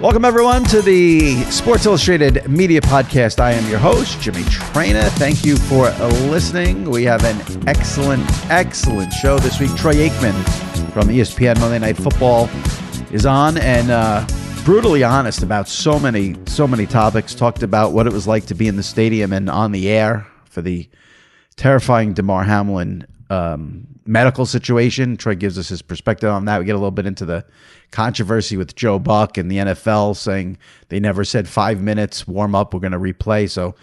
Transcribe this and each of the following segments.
Welcome, everyone, to the Sports Illustrated Media Podcast. I am your host, Jimmy Traina. Thank you for listening. We have an excellent, excellent show this week. Troy Aikman from ESPN Monday Night Football is on and uh, brutally honest about so many, so many topics. Talked about what it was like to be in the stadium and on the air for the terrifying Damar Hamlin um, medical situation. Troy gives us his perspective on that. We get a little bit into the controversy with Joe Buck and the NFL saying they never said five minutes warm up. We're going to replay. So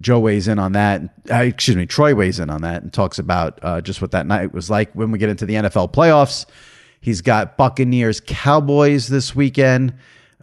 Joe weighs in on that. Uh, excuse me, Troy weighs in on that and talks about uh, just what that night was like. When we get into the NFL playoffs, he's got Buccaneers Cowboys this weekend.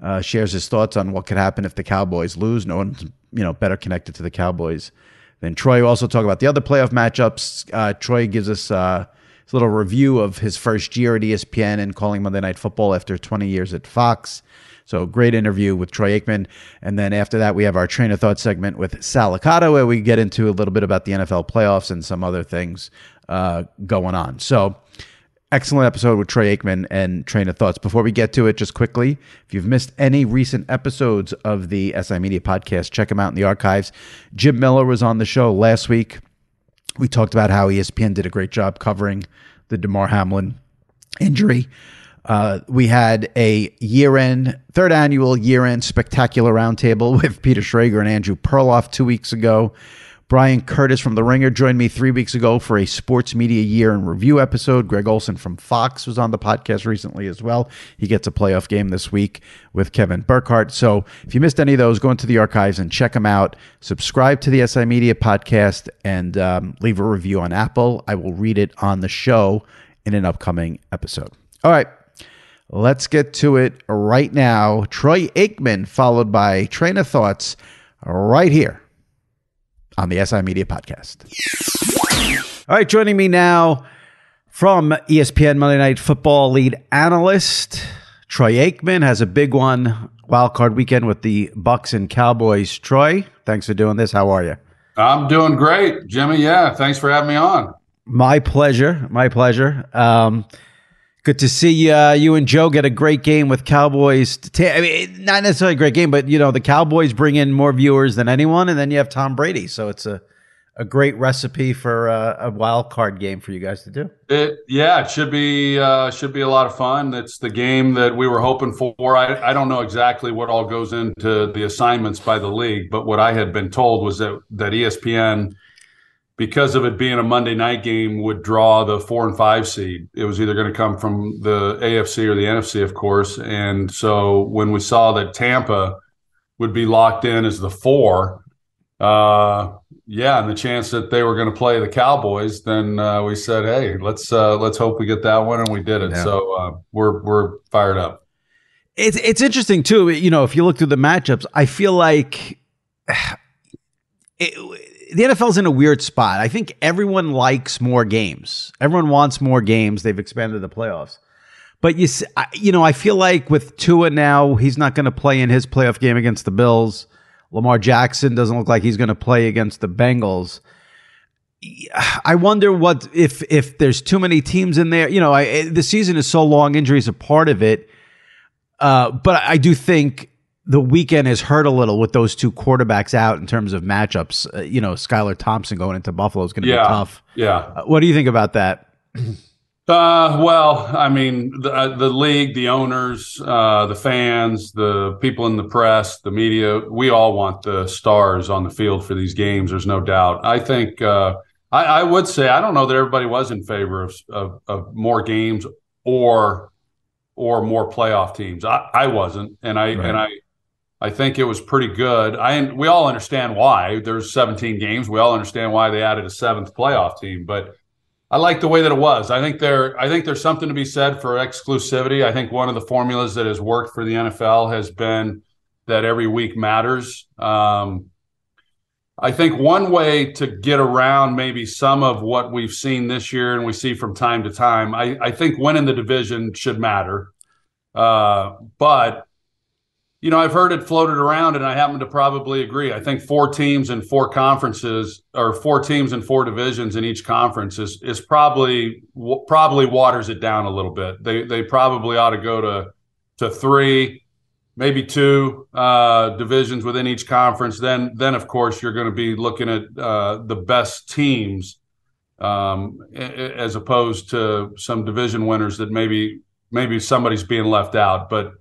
Uh, shares his thoughts on what could happen if the Cowboys lose. No one's you know better connected to the Cowboys than Troy. Also talk about the other playoff matchups. Uh, Troy gives us uh, his little review of his first year at ESPN and calling Monday Night Football after 20 years at Fox. So great interview with Troy Aikman. And then after that, we have our train of thought segment with Sal Licata, where we get into a little bit about the NFL playoffs and some other things uh, going on. So excellent episode with Troy Aikman and Train of Thoughts. Before we get to it, just quickly, if you've missed any recent episodes of the SI Media podcast, check them out in the archives. Jim Miller was on the show last week. We talked about how ESPN did a great job covering the Damar Hamlin injury. Uh, we had a year end, third annual year end spectacular roundtable with Peter Schrager and Andrew Perloff two weeks ago. Bryan Curtis from The Ringer joined me three weeks ago for a sports media year in review episode. Greg Olsen from Fox was on the podcast recently as well. He gets a playoff game this week with Kevin Burkhardt. So if you missed any of those, go into the archives and check them out. Subscribe to the SI Media podcast and um, leave a review on Apple. I will read it on the show in an upcoming episode. All right. Let's get to it right now. Troy Aikman, followed by Train of Thoughts, right here on the SI Media Podcast. All right, joining me now from ESPN Monday Night Football lead analyst Troy Aikman has a big one wild card weekend with the Bucs and Cowboys. Troy, thanks for doing this. How are you? I'm doing great, Jimmy. Yeah, thanks for having me on. My pleasure. My pleasure. Um, good to see uh, you and Joe get a great game with Cowboys. T- I mean, not necessarily a great game, but you know the Cowboys bring in more viewers than anyone, and then you have Tom Brady, so it's a a great recipe for uh, a wild card game for you guys to do. It yeah, it should be uh, should be a lot of fun. It's the game that we were hoping for. I I don't know exactly what all goes into the assignments by the league, but what I had been told was that that ESPN because of it being a Monday night game, would draw the four and five seed. It was either going to come from the AFC or the NFC, of course. And so when we saw that Tampa would be locked in as the four, uh, yeah, and the chance that they were going to play the Cowboys, then uh, we said, "Hey, let's uh, let's hope we get that one," and we did it. Yeah. So uh, we're we're fired up. It's it's interesting too. You know, if you look through the matchups, I feel like. It, the NFL's in a weird spot. I think everyone likes more games. Everyone wants more games. They've expanded the playoffs. But you, you know, I feel like with Tua now, he's not going to play in his playoff game against the Bills. Lamar Jackson doesn't look like he's going to play against the Bengals. I wonder what if if there's too many teams in there. You know, I, the season is so long; injuries are part of it. Uh, but I do think the weekend has hurt a little with those two quarterbacks out in terms of matchups. Uh, you know, Skylar Thompson going into Buffalo is going to yeah, be tough. Yeah. Uh, what do you think about that? Uh, well, I mean, the, uh, the league, the owners, uh, the fans, the people in the press, the media, we all want the stars on the field for these games. There's no doubt. I think, uh, I, I, would say, I don't know that everybody was in favor of, of, of more games or, or more playoff teams. I, I wasn't. And I, right. and I, I think it was pretty good. I we all understand why. There's 17 games. We all understand why they added a seventh playoff team, but I like the way that it was. I think there I think there's something to be said for exclusivity. I think one of the formulas that has worked for the NFL has been that every week matters. Um, I think one way to get around maybe some of what we've seen this year and we see from time to time, I, I think winning the division should matter. Uh, but you know, I've heard it floated around, and I happen to probably agree. I think four teams and four conferences, or four teams and four divisions in each conference, is is probably probably waters it down a little bit. They they probably ought to go to to three, maybe two uh, divisions within each conference. Then, then of course, you're going to be looking at uh, the best teams um, as opposed to some division winners that maybe maybe somebody's being left out. But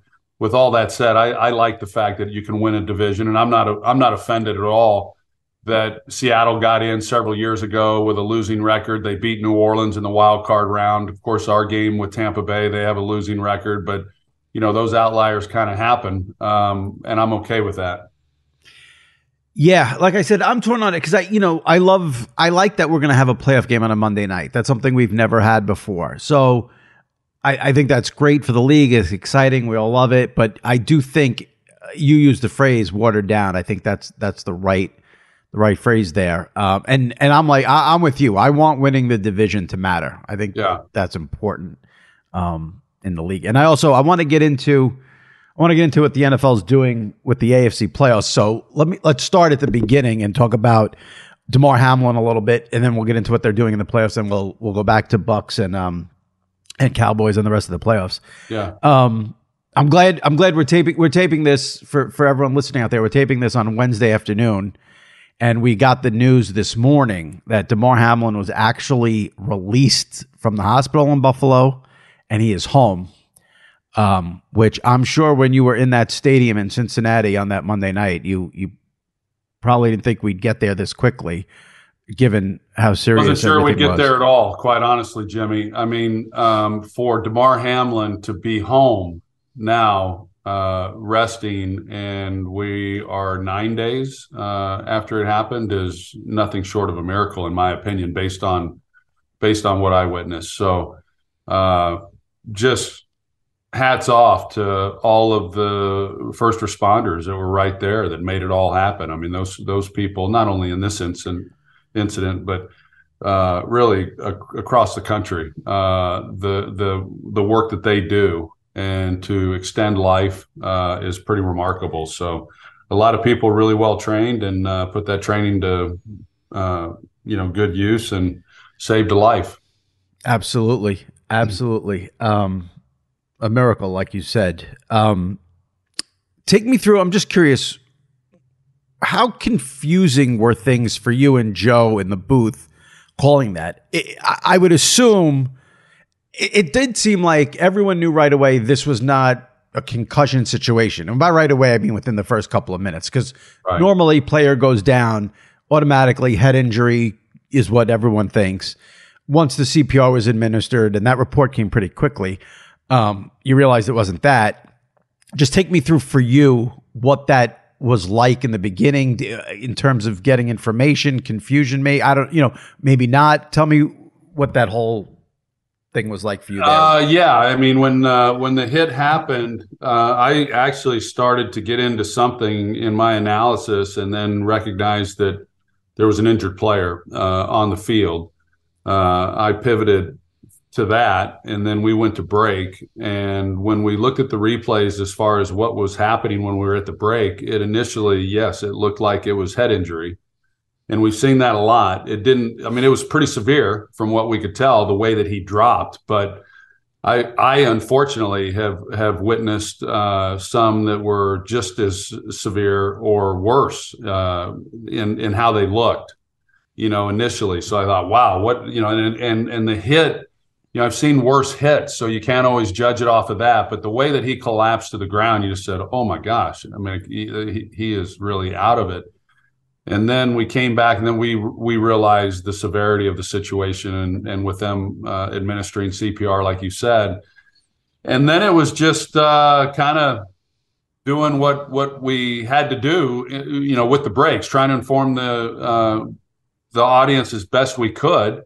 with all that said, I, I like the fact that you can win a division, and I'm not a, I'm not offended at all that Seattle got in several years ago with a losing record. They beat New Orleans in the wild card round. Of course, our game with Tampa Bay, they have a losing record, but you know those outliers kind of happen, um, and I'm okay with that. Yeah, like I said, I'm torn on it because I, you know, I love, I like that we're going to have a playoff game on a Monday night. That's something we've never had before. So I, I think that's great for the league. It's exciting. We all love it. But I do think you used the phrase watered down. I think that's that's the right the right phrase there. Um, and and I'm like I, am with you. I want winning the division to matter. I think yeah. that's important um, in the league. And I also I want to get into I want to get into what the NFL is doing with the AFC playoffs. So let me let's start at the beginning and talk about Damar Hamlin a little bit, and then we'll get into what they're doing in the playoffs, and we'll we'll go back to Bucs and um and Cowboys and the rest of the playoffs. Yeah. Um, I'm glad I'm glad we're taping we're taping this for for everyone listening out there. We're taping this on Wednesday afternoon, and we got the news this morning that Damar Hamlin was actually released from the hospital in Buffalo, and he is home um, which I'm sure when you were in that stadium in Cincinnati on that Monday night, you you probably didn't think we'd get there this quickly, given how serious. Wasn't sure we'd get was. there at all. Quite honestly, Jimmy. I mean, um, for Damar Hamlin to be home now, uh, resting, and we are nine days uh, after it happened, is nothing short of a miracle, in my opinion, based on based on what I witnessed. So, uh, just hats off to all of the first responders that were right there that made it all happen. I mean, those those people, not only in this incident, incident, but uh, really across the country, uh, the the the work that they do and to extend life uh, is pretty remarkable. So, a lot of people really well trained and uh, put that training to uh, you know good use and saved a life. Absolutely, absolutely. Um, a miracle, like you said. Um, take me through. I'm just curious. How confusing were things for you and Joe in the booth calling that? It, I, would assume it, it did seem like everyone knew right away this was not a concussion situation. And by right away, I mean within the first couple of minutes, because right. normally player goes down automatically, head injury is what everyone thinks. Once the CPR was administered, and that report came pretty quickly um, you realized it wasn't that. Just take me through for you what that was like in the beginning in terms of getting information, confusion. May I don't, you know, maybe not. Tell me what that whole thing was like for you. Uh, yeah, I mean, when uh, when the hit happened, uh, I actually started to get into something in my analysis, and then recognized that there was an injured player uh, on the field. Uh, I pivoted to that and then we went to break. And when we looked at the replays as far as what was happening when we were at the break it initially yes it looked like it was head injury. And we've seen that a lot. It didn't i mean it was pretty severe from what we could tell the way that he dropped. But i i unfortunately have have witnessed uh, some that were just as severe or worse uh, in in how they looked you know initially. So i thought wow what you know and and and the hit you know, I've seen worse hits, so you can't always judge it off of that. But the way that he collapsed to the ground, you just said, "Oh my gosh!" I mean, he, he is really out of it. And then we came back, and then we we realized the severity of the situation, and and with them uh, administering CPR, like you said, and then it was just uh, kind of doing what what we had to do, you know, with the breaks, trying to inform the uh, the audience as best we could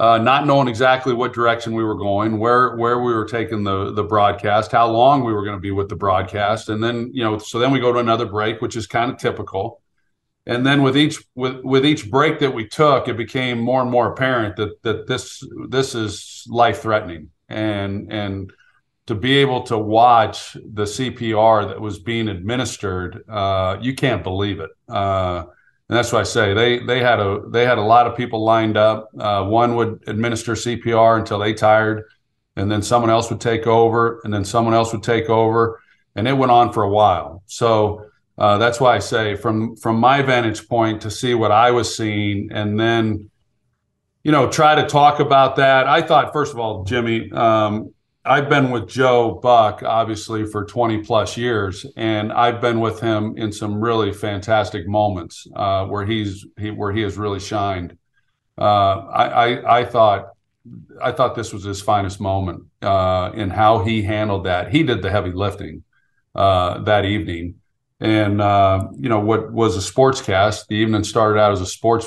uh, not knowing exactly what direction we were going, where where we were taking the the broadcast, how long we were going to be with the broadcast, and then you know, so then we go to another break, which is kind of typical. And then with each with with each break that we took, it became more and more apparent that that this this is life threatening, and and to be able to watch the CPR that was being administered, uh, you can't believe it. Uh, and that's what I say. They they had a they had a lot of people lined up. Uh, one would administer CPR until they tired, and then someone else would take over, and then someone else would take over. and it went on for a while. So uh, that's why I say, from from my vantage point, to see what I was seeing, and then you know try to talk about that. I thought, first of all, Jimmy, um, I've been with Joe Buck obviously for 20 plus years, and I've been with him in some really fantastic moments uh, where he's he, where he has really shined. Uh, I, I, I thought I thought this was his finest moment uh, in how he handled that. He did the heavy lifting uh, that evening, and uh, you know what was a sports cast. The evening started out as a sports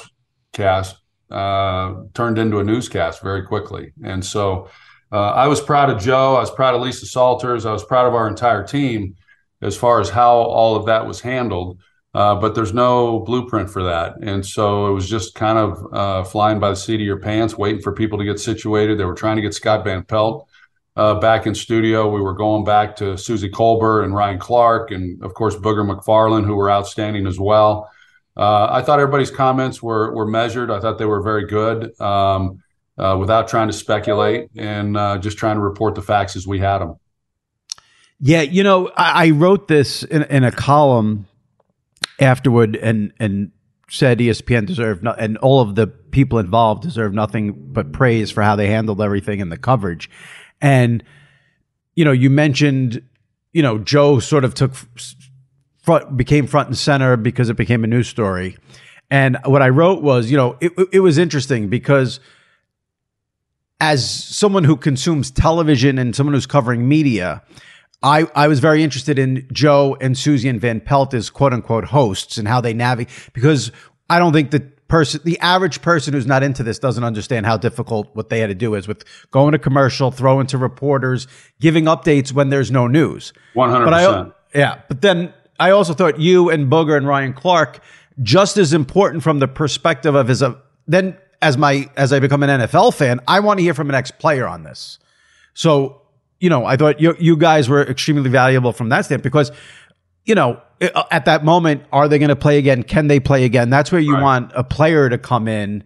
cast, uh, turned into a newscast very quickly, and so uh, I was proud of Joe. I was proud of Lisa Salters. I was proud of our entire team as far as how all of that was handled. Uh, but there's no blueprint for that. And so it was just kind of uh, flying by the seat of your pants, waiting for people to get situated. They were trying to get Scott Van Pelt uh, back in studio. We were going back to Suzy Kolber and Ryan Clark, and of course, Booger McFarland, who were outstanding as well. Uh, I thought everybody's comments were, were measured. I thought they were very good. Um, uh, without trying to speculate and uh, just trying to report the facts as we had them. Yeah, you know, I, I wrote this in, in, a column afterward, and and said ESPN deserved no, and all of the people involved deserve nothing but praise for how they handled everything in the coverage. And you know, you mentioned, you know, Joe sort of took front, became front and center because it became a news story. And what I wrote was, you know, it, it was interesting because as someone who consumes television and someone who's covering media, I, I was very interested in Joe and Suzy and Van Pelt as quote unquote hosts and how they navigate because I don't think the person, the average person who's not into this doesn't understand how difficult what they had to do is with going to commercial, throwing to reporters, giving updates when there's no news. 100%. Yeah. But then I also thought you and Booger and Ryan Clark just as important from the perspective of as a, uh, then as my as I become an NFL fan, I want to hear from an ex player on this. So, you know, I thought you you guys were extremely valuable from that standpoint because, you know, at that moment, are they going to play again? Can they play again? That's where you right. want a player to come in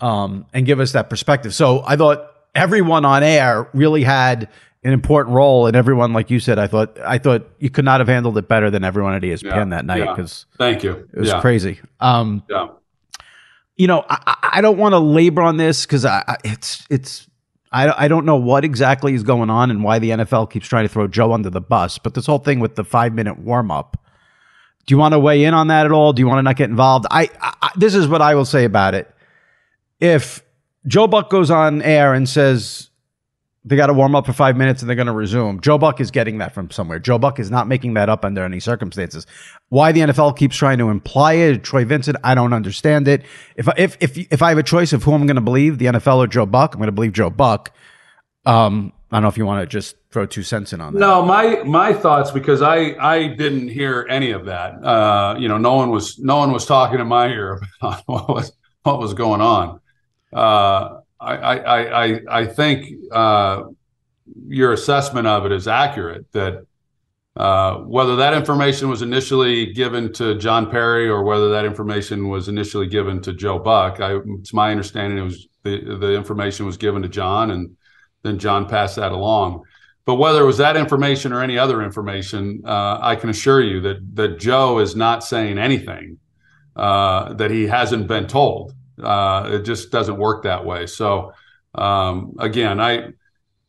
um, and give us that perspective. So I thought everyone on air really had an important role, and everyone, like you said, I thought I thought you could not have handled it better than everyone at ESPN yeah. that night because yeah. thank you, it was yeah. crazy. Um, yeah you know, I, I don't want to labor on this because I, I, it's it's I, I don't know what exactly is going on and why the NFL keeps trying to throw Joe under the bus. But this whole thing with the five minute warm up, do you want to weigh in on that at all? Do you want to not get involved? I, I this is what I will say about it. If Joe Buck goes on air and says they got to warm up for five minutes and they're going to resume. Joe Buck is getting that from somewhere. Joe Buck is not making that up under any circumstances. Why the NFL keeps trying to imply it, Troy Vincent, I don't understand it. If if if if I have a choice of who I'm going to believe, the NFL or Joe Buck, I'm going to believe Joe Buck. Um, I don't know if you want to just throw two cents in on that. No, my my thoughts because I I didn't hear any of that. Uh, you know, no one was no one was talking in my ear about what was what was going on. Uh, I, I, I, I think uh, your assessment of it is accurate. That uh, whether that information was initially given to John Parry or whether that information was initially given to Joe Buck, I, it's my understanding it was the the information was given to John, and then John passed that along. But whether it was that information or any other information, uh, I can assure you that that Joe is not saying anything uh, that he hasn't been told. Uh, it just doesn't work that way. So um, again, I,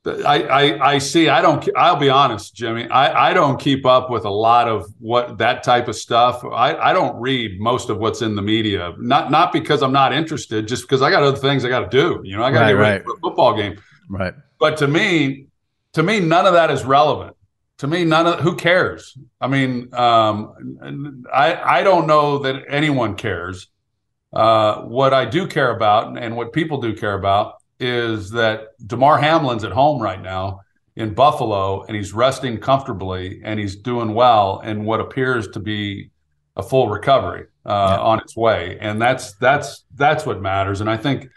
I, I, I see. I don't. I'll be honest, Jimmy. I, I don't keep up with a lot of what that type of stuff. I, I don't read most of what's in the media. Not not because I'm not interested, just because I got other things I got to do. You know, I got to right, get ready right. for a football game. Right. But to me, to me, none of that is relevant. To me, none of who cares. I mean, um, I I don't know that anyone cares. Uh, what I do care about and what people do care about is that Damar Hamlin's at home right now in Buffalo and he's resting comfortably and he's doing well in what appears to be a full recovery uh, yeah. on its way. And that's that's that's what matters. And I think,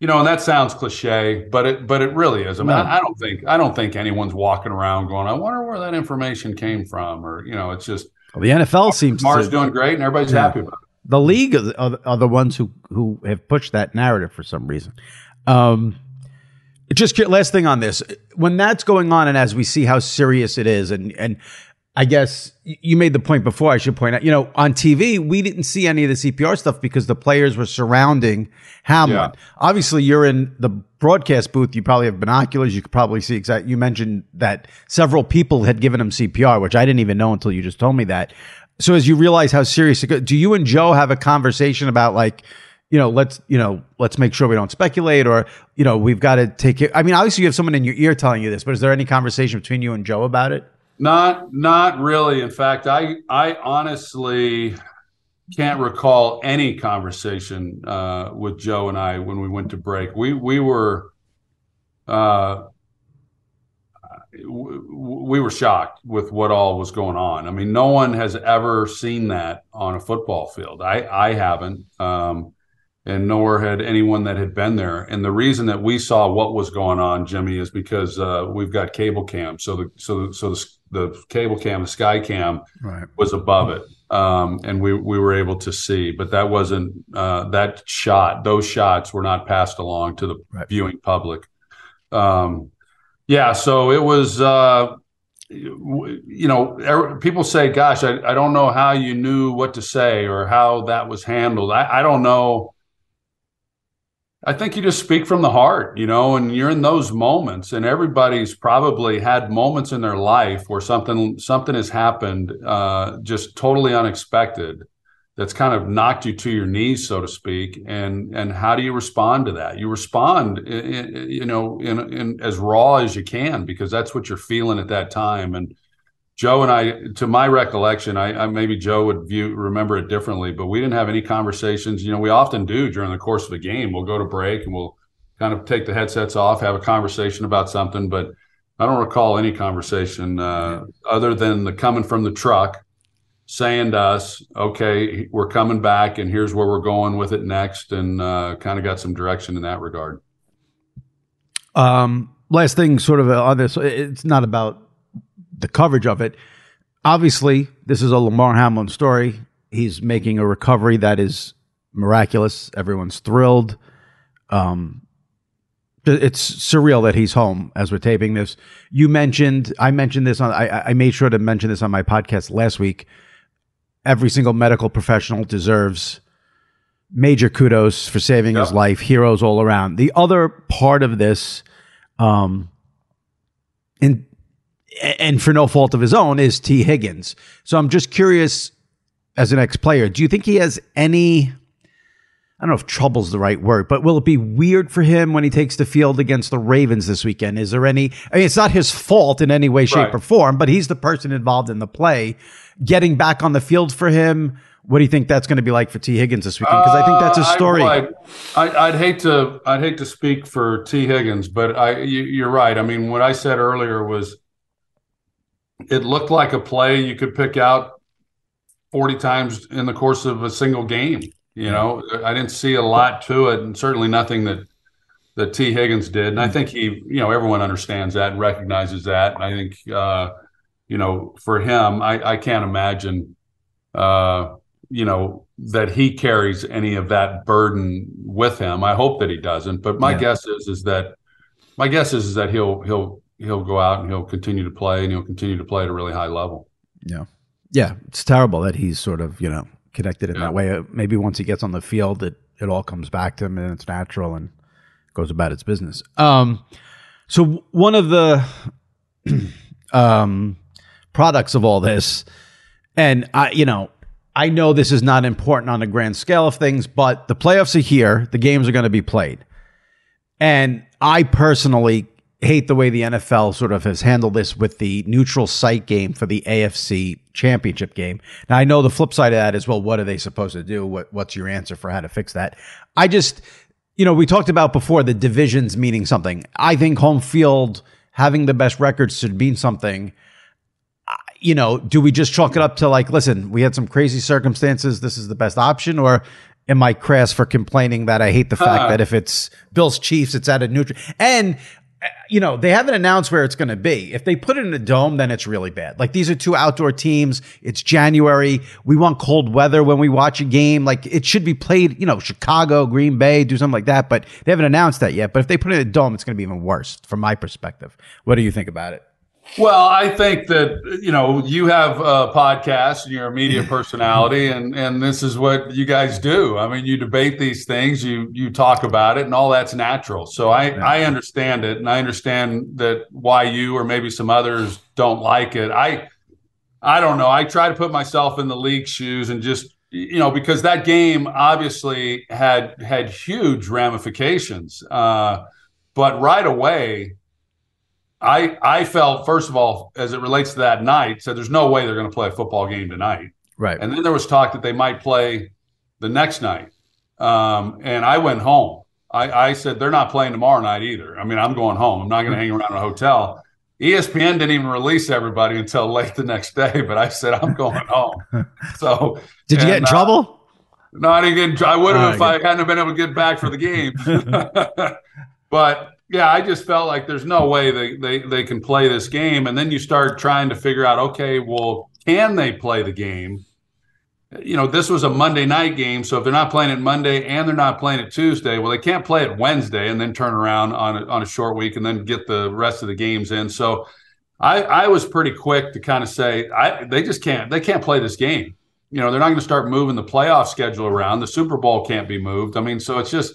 you know, and that sounds cliche, but it but it really is. I mean, no. I, I, don't think I don't think anyone's walking around going, I wonder where that information came from, or you know, it's just well, the NFL seems Mars to, doing great and everybody's yeah. happy about it the league are, are, the ones who who have pushed that narrative for some reason. Um, just last thing on this, when that's going on, and as we see how serious it is, and and I guess you made the point before. I should point out, you know, on TV, we didn't see any of the CPR stuff because the players were surrounding Hamlin. Yeah. Obviously, you're in the broadcast booth. You probably have binoculars. You could probably see exactly. You mentioned that several people had given him CPR, which I didn't even know until you just told me that. So, as you realize how serious it goes, do you and Joe have a conversation about like, you know, let's, you know, let's make sure we don't speculate or, you know, we've got to take it. I mean, obviously you have someone in your ear telling you this, but is there any conversation between you and Joe about it? Not not really. In fact, I I honestly can't recall any conversation uh, with Joe and I when we went to break. We we were uh, we were shocked with what all was going on. I mean, no one has ever seen that on a football field. I I haven't. Um, and nor had anyone that had been there. And the reason that we saw what was going on, Jimmy, is because uh, we've got cable cam. So the so so the, the cable cam, the sky cam, right. was above it, um, and we we were able to see. But that wasn't uh, that shot. Those shots were not passed along to the right. viewing public. Um, yeah, so it was. Uh, you know, people say, "Gosh, I, I don't know how you knew what to say or how that was handled." I, I don't know I think you just speak from the heart, you know, and you're in those moments, and everybody's probably had moments in their life where something something has happened, uh, just totally unexpected, that's kind of knocked you to your knees, so to speak. And and how do you respond to that? You respond, in, you know, in, in as raw as you can because that's what you're feeling at that time. And Joe and I, to my recollection, I, I, maybe Joe would view remember it differently, but we didn't have any conversations. You know, we often do during the course of a game. We'll go to break and we'll kind of take the headsets off, have a conversation about something. But I don't recall any conversation uh, other than the coming from the truck, saying to us, "Okay, we're coming back, and here's where we're going with it next," and uh, kind of got some direction in that regard. Um, last thing, sort of on this, it's not about the coverage of it. Obviously, this is a Lamar Hamlin story. He's making a recovery that is miraculous. Everyone's thrilled. Um, it's surreal that he's home as we're taping this. You mentioned, I mentioned this on, I, I made sure to mention this on my podcast last week. Every single medical professional deserves major kudos for saving yep. his life. Heroes all around. The other part of this, um, in and for no fault of his own, is Tee Higgins. So I'm just curious, as an ex player, do you think he has any? I don't know if trouble's the right word, but will it be weird for him when he takes the field against the Ravens this weekend? Is there any, I mean, it's not his fault in any way, shape, right. or form, but he's the person involved in the play. Getting back on the field for him, what do you think that's going to be like for Tee Higgins this weekend? Because I think that's a story. Uh, I, would hate to, I'd hate to speak for Tee Higgins, but I, you, are right. I mean, what I said earlier was it looked like a play you could pick out 40 times in the course of a single game. You know, I didn't see a lot to it, and certainly nothing that that Tee Higgins did. And I think he, you know, everyone understands that and recognizes that. And I think, uh, you know, for him, I, I can't imagine, uh, you know, that he carries any of that burden with him. I hope that he doesn't. But my yeah. guess is is that my guess is, is that he'll he'll he'll go out and he'll continue to play and he'll continue to play at a really high level. Yeah. Yeah. It's terrible that he's sort of, you know, connected in yeah. that way. Uh, maybe once he gets on the field, it, it all comes back to him and it's natural and goes about its business. Um, so one of the um, products of all this, and I, you know, I know this is not important on the grand scale of things, but the playoffs are here. The games are going to be played. And I personally hate the way the NFL sort of has handled this with the neutral site game for the AFC championship game. Now I know the flip side of that is well, what are they supposed to do? What what's your answer for how to fix that? I just you know, we talked about before the divisions meaning something. I think home field having the best records should mean something. You know, do we just chalk it up to like, listen, we had some crazy circumstances. This is the best option, or am I crass for complaining that I hate the fact uh. that if it's Bills Chiefs, it's at a neutral? And you know, they haven't announced where it's going to be. If they put it in a dome, then it's really bad. Like these are two outdoor teams. It's January. We want cold weather when we watch a game. Like it should be played, you know, Chicago, Green Bay, do something like that. But they haven't announced that yet. But if they put it in a dome, it's going to be even worse from my perspective. What do you think about it? Well, I think that you know you have a podcast and you're a media personality, and and this is what you guys do. I mean, you debate these things, you you talk about it, and all that's natural. So I yeah. I understand it, and I understand that why you or maybe some others don't like it. I I don't know. I try to put myself in the league shoes and just you know because that game obviously had had huge ramifications, uh, but right away I I felt first of all, as it relates to that night, said there's no way they're going to play a football game tonight. Right. And then there was talk that they might play the next night. Um, and I went home. I, I said they're not playing tomorrow night either. I mean, I'm going home. I'm not going to hang around a hotel. ESPN didn't even release everybody until late the next day, but I said I'm going home. So did you and, get in uh, trouble? No, I didn't get. I would have if I hadn't been able to get back for the game. but yeah, I just felt like there's no way they, they, they can play this game. And then you start trying to figure out, okay, well, can they play the game? You know, this was a Monday night game. So if they're not playing it Monday and they're not playing it Tuesday, well, they can't play it Wednesday and then turn around on a, on a short week and then get the rest of the games in. So I, I was pretty quick to kind of say, I, they just can't, they can't play this game. You know, they're not going to start moving the playoff schedule around. The Super Bowl can't be moved. I mean, so it's just,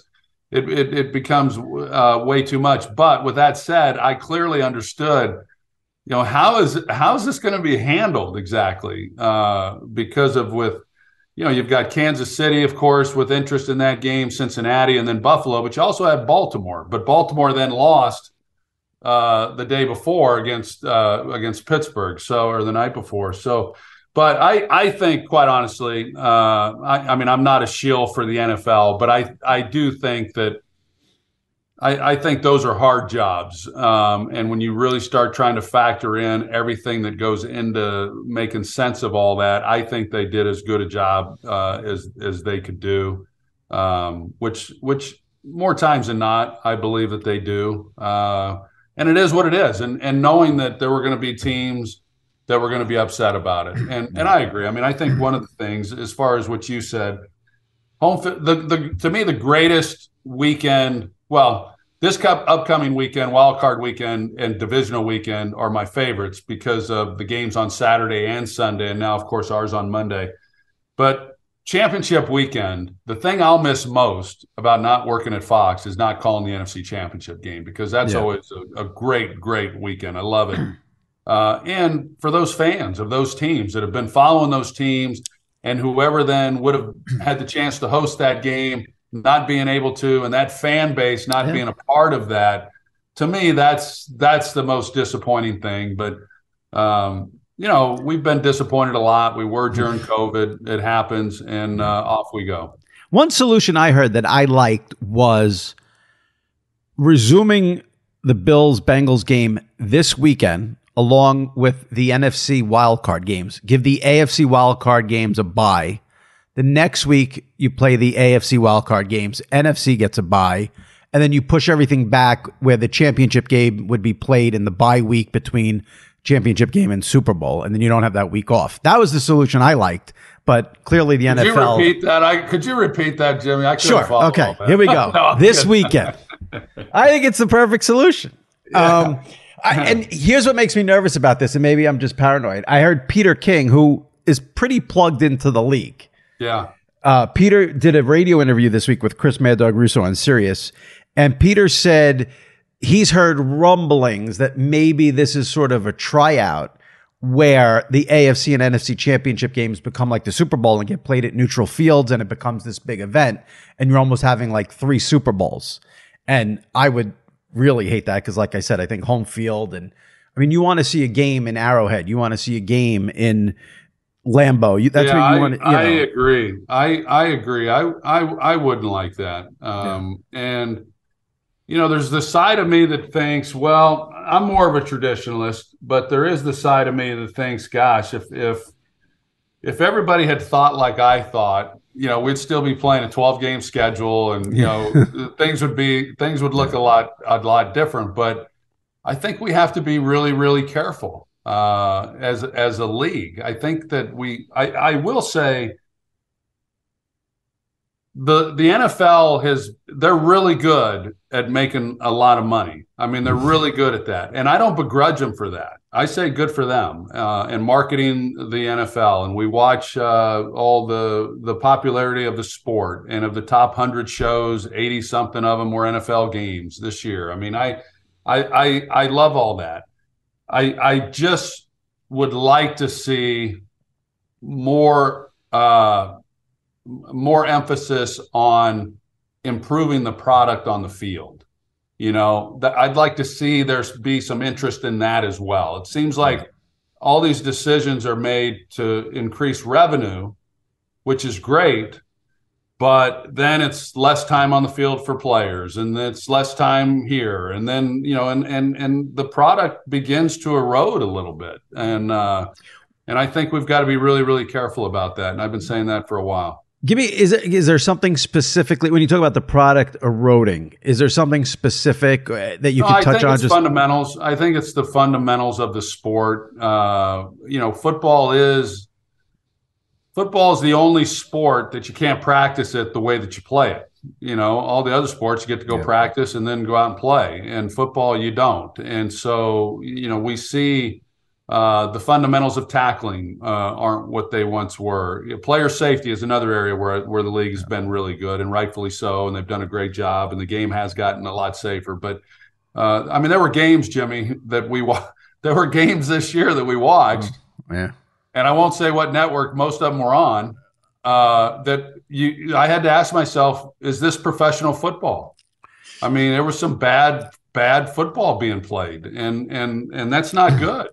it, it, it becomes uh, way too much. But with that said, I clearly understood, you know, how is how is this going to be handled exactly? Uh, because of with, you know, you've got Kansas City, of course, with interest in that game, Cincinnati, and then Buffalo, but you also have Baltimore. But Baltimore then lost uh, the day before against uh, against Pittsburgh, so or the night before. So but I, I think, quite honestly, uh, I, I, mean, I'm not a shield for the NFL, but I, I do think that I, I think those are hard jobs. Um, and when you really start trying to factor in everything that goes into making sense of all that, I think they did as good a job uh, as as they could do. Um, which which more times than not, I believe that they do. Uh, and it is what it is. And and knowing that there were going to be teams that we're going to be upset about it. And and I agree. I mean, I think one of the things, as far as what you said, home the the to me the greatest weekend. Well, this cup upcoming weekend, wild card weekend, and divisional weekend are my favorites because of the games on Saturday and Sunday, and now of course ours on Monday. But championship weekend, the thing I'll miss most about not working at Fox is not calling the NFC Championship game because that's yeah. always a, a great, great weekend. I love it. Uh, and for those fans of those teams that have been following those teams and whoever then would have had the chance to host that game not being able to and that fan base not yeah. being a part of that to me that's that's the most disappointing thing. But um, you know we've been disappointed a lot. We were during covid. It happens and uh, off we go. One solution i heard that i liked was resuming the bills bengals game this weekend along with the NFC wildcard games. Give the AFC wildcard games a bye. The next week, you play the AFC wildcard games. NFC gets a bye. And then you push everything back where the championship game would be played in the bye week between championship game and Super Bowl. And then you don't have that week off. That was the solution I liked. But clearly the could NFL. Could you repeat that? I, could you repeat that, Jimmy? I sure. Okay. Here we go. no, this weekend. I think it's the perfect solution. Yeah. Um, I, and here's what makes me nervous about this, and maybe I'm just paranoid. I heard Peter King, who is pretty plugged into the league. Yeah. Uh, Peter did a radio interview this week with Chris Mad Dog Russo on Sirius, and Peter said he's heard rumblings that maybe this is sort of a tryout where the AFC and NFC championship games become like the Super Bowl and get played at neutral fields and it becomes this big event and you're almost having like three Super Bowls. And I would really hate that because, like I said, I think home field and I mean, you want to see a game in Arrowhead, you want to see a game in Lambeau. You, that's yeah, what you want. To, you I agree. I I agree. I I I wouldn't like that. Um, yeah. And you know, there's the side of me that thinks, well, I'm more of a traditionalist, but there is the side of me that thinks, gosh, if if if everybody had thought like I thought, you know, we'd still be playing a 12 game schedule and, you know, things would be, things would look a lot, a lot different. But I think we have to be really, really careful uh, as, as a league. I think that we, I, I will say, the the NFL has they're really good at making a lot of money. I mean, they're really good at that, and I don't begrudge them for that. I say good for them uh, and marketing the NFL. And we watch uh, all the the popularity of the sport and of the top hundred shows. Eighty something of them were NFL games this year. I mean, I I I, I love all that. I I just would like to see more. Uh, more emphasis on improving the product on the field. You know, that I'd like to see there's be some interest in that as well. It seems like all these decisions are made to increase revenue, which is great, but then it's less time on the field for players and it's less time here and then you know and and and the product begins to erode a little bit and uh and I think we've got to be really really careful about that and I've been saying that for a while. Give me is it, is there something specifically when you talk about the product eroding? Is there something specific uh, that you no, can touch on? just fundamentals. I think it's the fundamentals of the sport. Uh, you know, football is football is the only sport that you can't practice it the way that you play it. You know, all the other sports you get to go yeah. practice and then go out and play. And football, you don't. And so, you know, we see uh, the fundamentals of tackling uh, aren't what they once were. Player safety is another area where where the league has been really good and rightfully so, and they've done a great job, and the game has gotten a lot safer. But uh, I mean, there were games, Jimmy, that we wa- there were games this year that we watched. Oh, yeah, and I won't say what network most of them were on. Uh, that you, I had to ask myself, is this professional football? I mean, there was some bad bad football being played, and and and that's not good.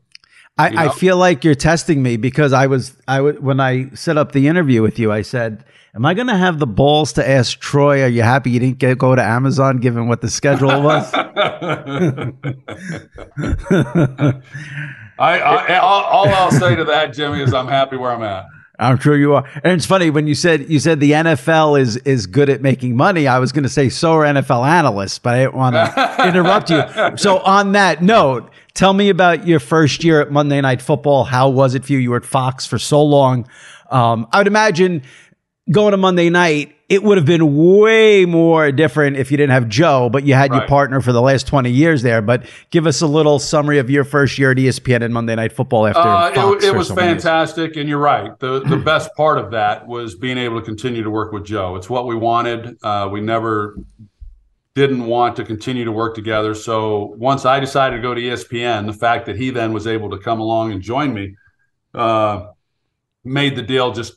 I, you know? I feel like you're testing me because I was I w- when I set up the interview with you, I said, "Am I going to have the balls to ask Troy? Are you happy you didn't get go to Amazon, given what the schedule was?" I, I all, all I'll say to that, Jimmy, is I'm happy where I'm at. I'm sure you are. And it's funny when you said you said the NFL is is good at making money. I was going to say so are NFL analysts, but I didn't want to interrupt you. So on that note, tell me about your first year at Monday Night Football. How was it for you? You were at Fox for so long. Um, I would imagine going to Monday night, it would have been way more different if you didn't have Joe, but you had right. your partner for the last 20 years there. But give us a little summary of your first year at ESPN and Monday Night Football after uh, It, it was fantastic, and you're right. The, the best part of that was being able to continue to work with Joe. It's what we wanted. Uh, we never didn't want to continue to work together. So once I decided to go to ESPN, the fact that he then was able to come along and join me uh, made the deal just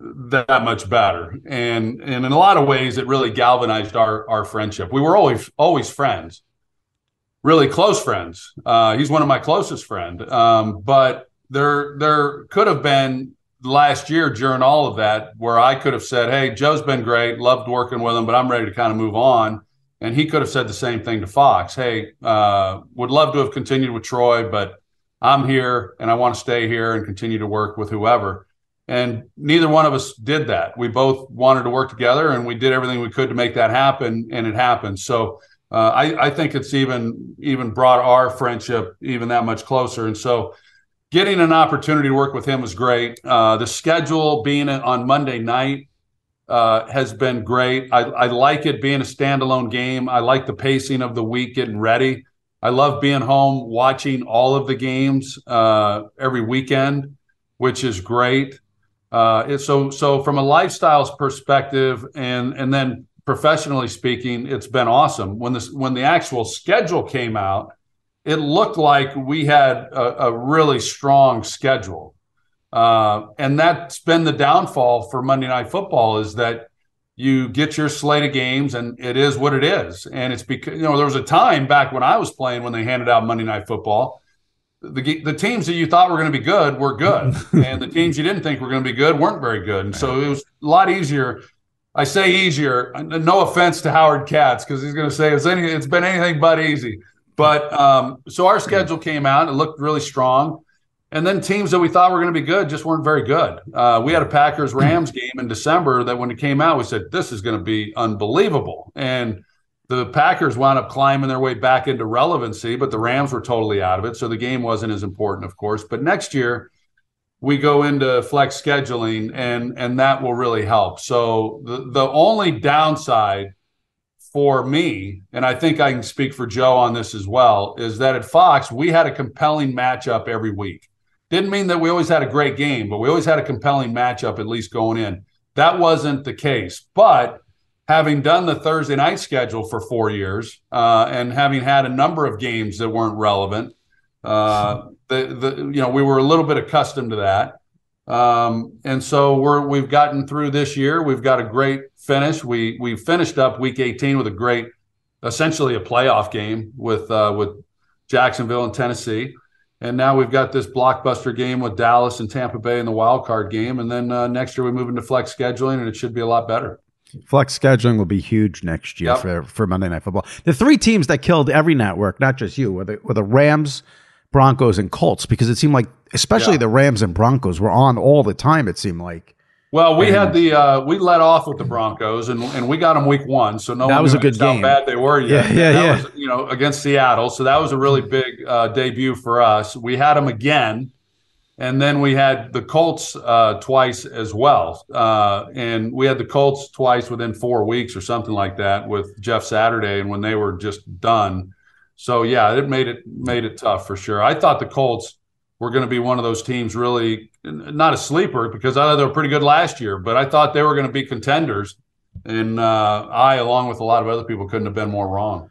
that much better. And and in a lot of ways, it really galvanized our our friendship. We were always always friends, really close friends. Uh, he's one of my closest friend. Um, but there there could have been last year during all of that where I could have said, "Hey, Joe's been great, loved working with him, but I'm ready to kind of move on." And he could have said the same thing to Fox. Hey, uh, would love to have continued with Troy, but I'm here and I want to stay here and continue to work with whoever. And neither one of us did that. We both wanted to work together, and we did everything we could to make that happen, and it happened. So uh, I, I, think it's even even brought our friendship even that much closer. And so getting an opportunity to work with him was great. Uh, the schedule being on Monday night uh, has been great. I, I like it being a standalone game. I like the pacing of the week getting ready. I love being home watching all of the games uh, every weekend, which is great. Uh, so so from a lifestyles perspective and and then professionally speaking, it's been awesome. When this when the actual schedule came out, it looked like we had a, a really strong schedule. Uh, and that's been the downfall for Monday Night Football is that you get your slate of games and it is what it is. And it's because, you know, there was a time back when I was playing when they handed out Monday Night Football the the teams that you thought were going to be good were good, and the teams you didn't think were going to be good weren't very good. And so it was a lot easier. I say easier. No offense to Howard Katz because he's going to say it's any it's been anything but easy. But um, so our schedule came out. It looked really strong. And then teams that we thought were going to be good just weren't very good. Uh, we had a Packers Rams game in December that when it came out, we said, this is going to be unbelievable. And the Packers wound up climbing their way back into relevancy, but the Rams were totally out of it. So the game wasn't as important, of course. But next year, we go into flex scheduling and and that will really help. So the the only downside for me, and I think I can speak for Joe on this as well, is that at Fox we had a compelling matchup every week. Didn't mean that we always had a great game, but we always had a compelling matchup at least going in. That wasn't the case. But having done the Thursday night schedule for four years uh, and having had a number of games that weren't relevant, uh, the, the you know we were a little bit accustomed to that. Um, and so we're we've gotten through this year. We've got a great finish. We we finished up week 18 with a great, essentially a playoff game with uh, with Jacksonville and Tennessee. And now we've got this blockbuster game with Dallas and Tampa Bay in the wild card game. And then uh, next year we move into flex scheduling, and it should be a lot better. Flex scheduling will be huge next year yep. for, for Monday Night Football. The three teams that killed every network, not just you, were the, were the Rams, Broncos, and Colts, because it seemed like, especially yeah. the Rams and Broncos, were on all the time. It seemed like. Well, we and, had the uh, we let off with the Broncos, and and we got them week one, so no that was a good game. How bad they were yet. Yeah, yeah, that yeah. Was, you know, against Seattle, so that was a really big uh, debut for us. We had them again, and then we had the Colts uh, twice as well, uh, and we had the Colts twice within four weeks or something like that with Jeff Saturday, and when they were just done. So yeah, it made it made it tough for sure. I thought the Colts were going to be one of those teams really not a sleeper because I thought they were pretty good last year, but I thought they were going to be contenders. And uh, I, along with a lot of other people, couldn't have been more wrong.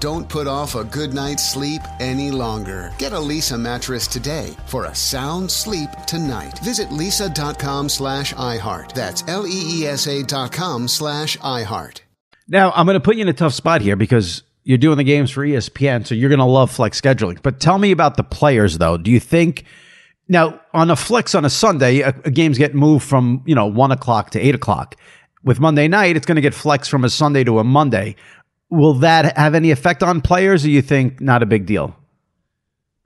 Don't put off a good night's sleep any longer. Get a Leesa mattress today for a sound sleep tonight. Visit leesa.com slash iHeart. That's L-E-E-S-A dot com slash iHeart. Now, I'm going to put you in a tough spot here because you're doing the games for ESPN, so you're going to love flex scheduling. But tell me about the players, though. Do you think now on a flex on a Sunday, a, a games get moved from you know one o'clock to eight o'clock. With Monday night, it's going to get flexed from a Sunday to a Monday. Will that have any effect on players, or you think not a big deal?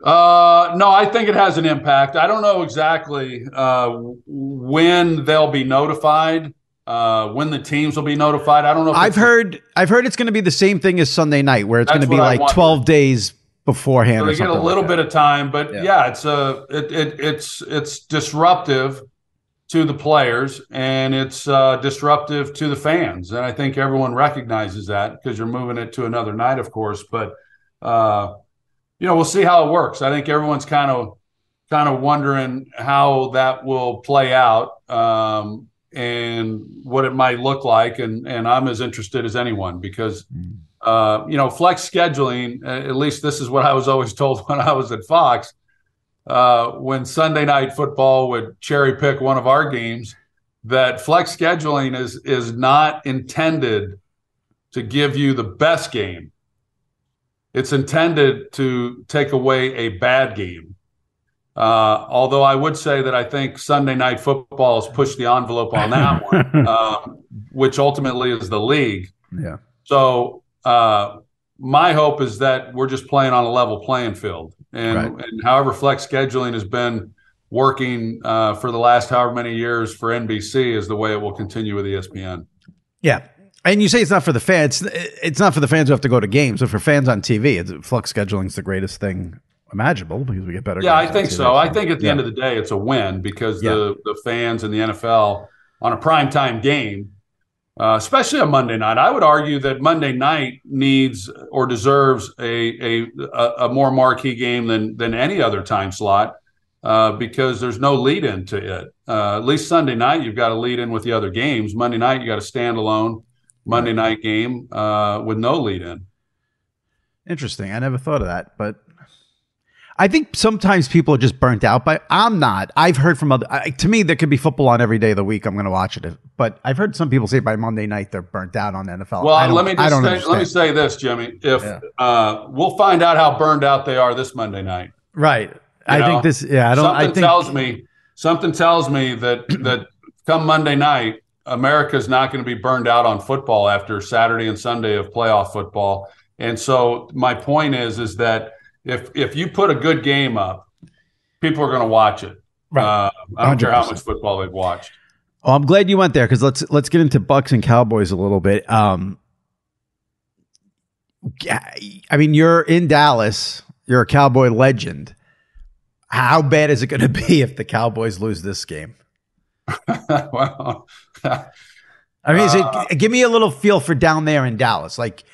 Uh, no, I think it has an impact. I don't know exactly uh, when they'll be notified, uh, when the teams will be notified. I don't know. I've heard. I've heard it's going to be the same thing as Sunday night, where it's going to be like twelve days beforehand. So they get a little like bit of time, but yeah, yeah it's a it, it, it's it's disruptive to the players and it's uh, disruptive to the fans, and I think everyone recognizes that because you're moving it to another night, of course, but. Uh, you know, we'll see how it works. I think everyone's kind of kind of wondering how that will play out um, and what it might look like. And and I'm as interested as anyone because mm. uh, you know flex scheduling. At least this is what I was always told when I was at Fox. Uh, when Sunday night football would cherry pick one of our games, that flex scheduling is is not intended to give you the best game it's intended to take away a bad game. Uh, although I would say that I think Sunday night football has pushed the envelope on that one, um, which ultimately is the league. Yeah. So uh, my hope is that we're just playing on a level playing field, and, right. and however flex scheduling has been working uh, for the last however many years for NBC is the way it will continue with ESPN. Yeah, and you say it's not for the fans. It's not for the fans who have to go to games, but for fans on TV, it's, flex scheduling is the greatest thing imaginable because we get better. Yeah, I think so. I think at the yeah. end of the day, it's a win because yeah. the the fans in the NFL on a prime time game, uh, especially a Monday night, I would argue that Monday night needs or deserves a a, a more marquee game than than any other time slot. Uh, because there's no lead in to it. Uh, at least Sunday night, you've got to lead in with the other games. Monday night, you got to stand alone. Monday night game uh, with no lead in. Interesting. I never thought of that, but I think sometimes people are just burnt out but I'm not. I've heard from other. I, to me, there could be football on every day of the week. I'm going to watch it, but I've heard some people say by Monday night they're burnt out on NFL. Well, let me just say, let me say this, Jimmy. If yeah. uh, we'll find out how burned out they are this Monday night. Right. You I know? think this. Yeah. I don't. Something I think, tells me. Something tells me that that come Monday night, America's not going to be burned out on football after Saturday and Sunday of playoff football. And so my point is, is that if if you put a good game up, people are going to watch it. Right. Uh, I don't 100%. care how much football they've watched. Oh, I'm glad you went there because let's let's get into Bucs and Cowboys a little bit. Um, I mean, you're in Dallas. You're a Cowboy legend. How bad is it going to be if the Cowboys lose this game? well, I mean, uh, it, give me a little feel for down there in Dallas. Like,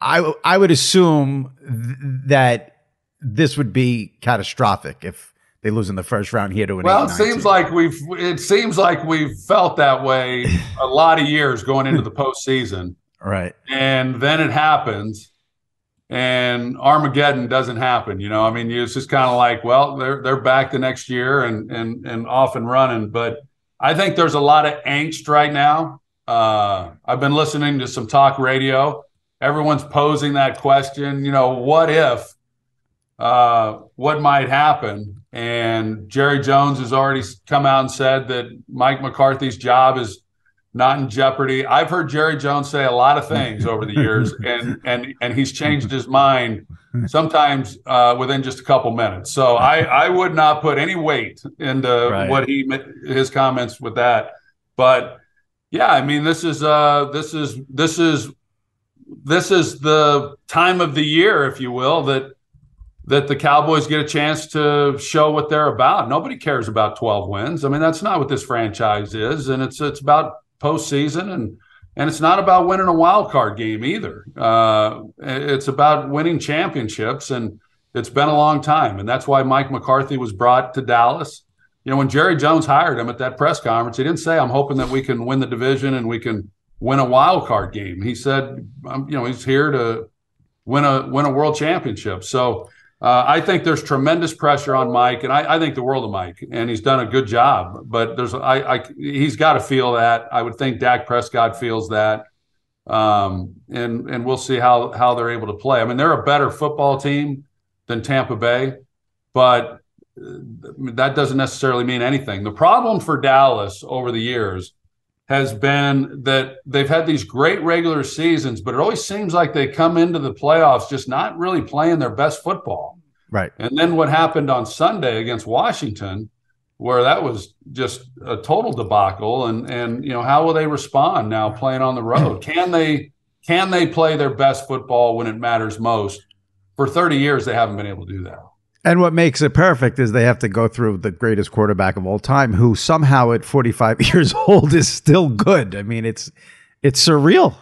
I I would assume th- that this would be catastrophic if they lose in the first round here to an. Well, it seems like we've it seems like we've felt that way a lot of years going into the postseason. Right, and then it happens, and Armageddon doesn't happen. You know, I mean, it's just kind of like, well, they're they're back the next year and and and off and running, but I think there's a lot of angst right now. Uh, I've been listening to some talk radio. Everyone's posing that question, you know, what if, uh, what might happen? And Jerry Jones has already come out and said that Mike McCarthy's job is not in jeopardy. I've heard Jerry Jones say a lot of things over the years, and and and he's changed his mind sometimes uh, within just a couple minutes. So I I would not put any weight into right. what he his comments with that. But yeah, I mean this is uh this is this is this is the time of the year, if you will, that that the Cowboys get a chance to show what they're about. Nobody cares about 12 wins. I mean, that's not what this franchise is, and it's it's about postseason and and it's not about winning a wild card game either. Uh, it's about winning championships, and it's been a long time, and that's why Mike McCarthy was brought to Dallas. You know, when Jerry Jones hired him at that press conference, he didn't say, "I'm hoping that we can win the division and we can win a wild card game." He said, "You know, he's here to win a win a world championship." So uh, I think there's tremendous pressure on Mike, and I, I, think the world of Mike, and he's done a good job. But there's, I, I he's got to feel that. I would think Dak Prescott feels that. um, and and we'll see how how they're able to play. I mean, they're a better football team than Tampa Bay, but uh, that doesn't necessarily mean anything. The problem for Dallas over the years has been that they've had these great regular seasons, but it always seems like they come into the playoffs just not really playing their best football. Right. And then what happened on Sunday against Washington, where that was just a total debacle, and and you know how will they respond now playing on the road? Can they can they play their best football when it matters most? For 30 years, they haven't been able to do that. And what makes it perfect is they have to go through the greatest quarterback of all time, who somehow at 45 years old is still good. I mean, it's it's surreal.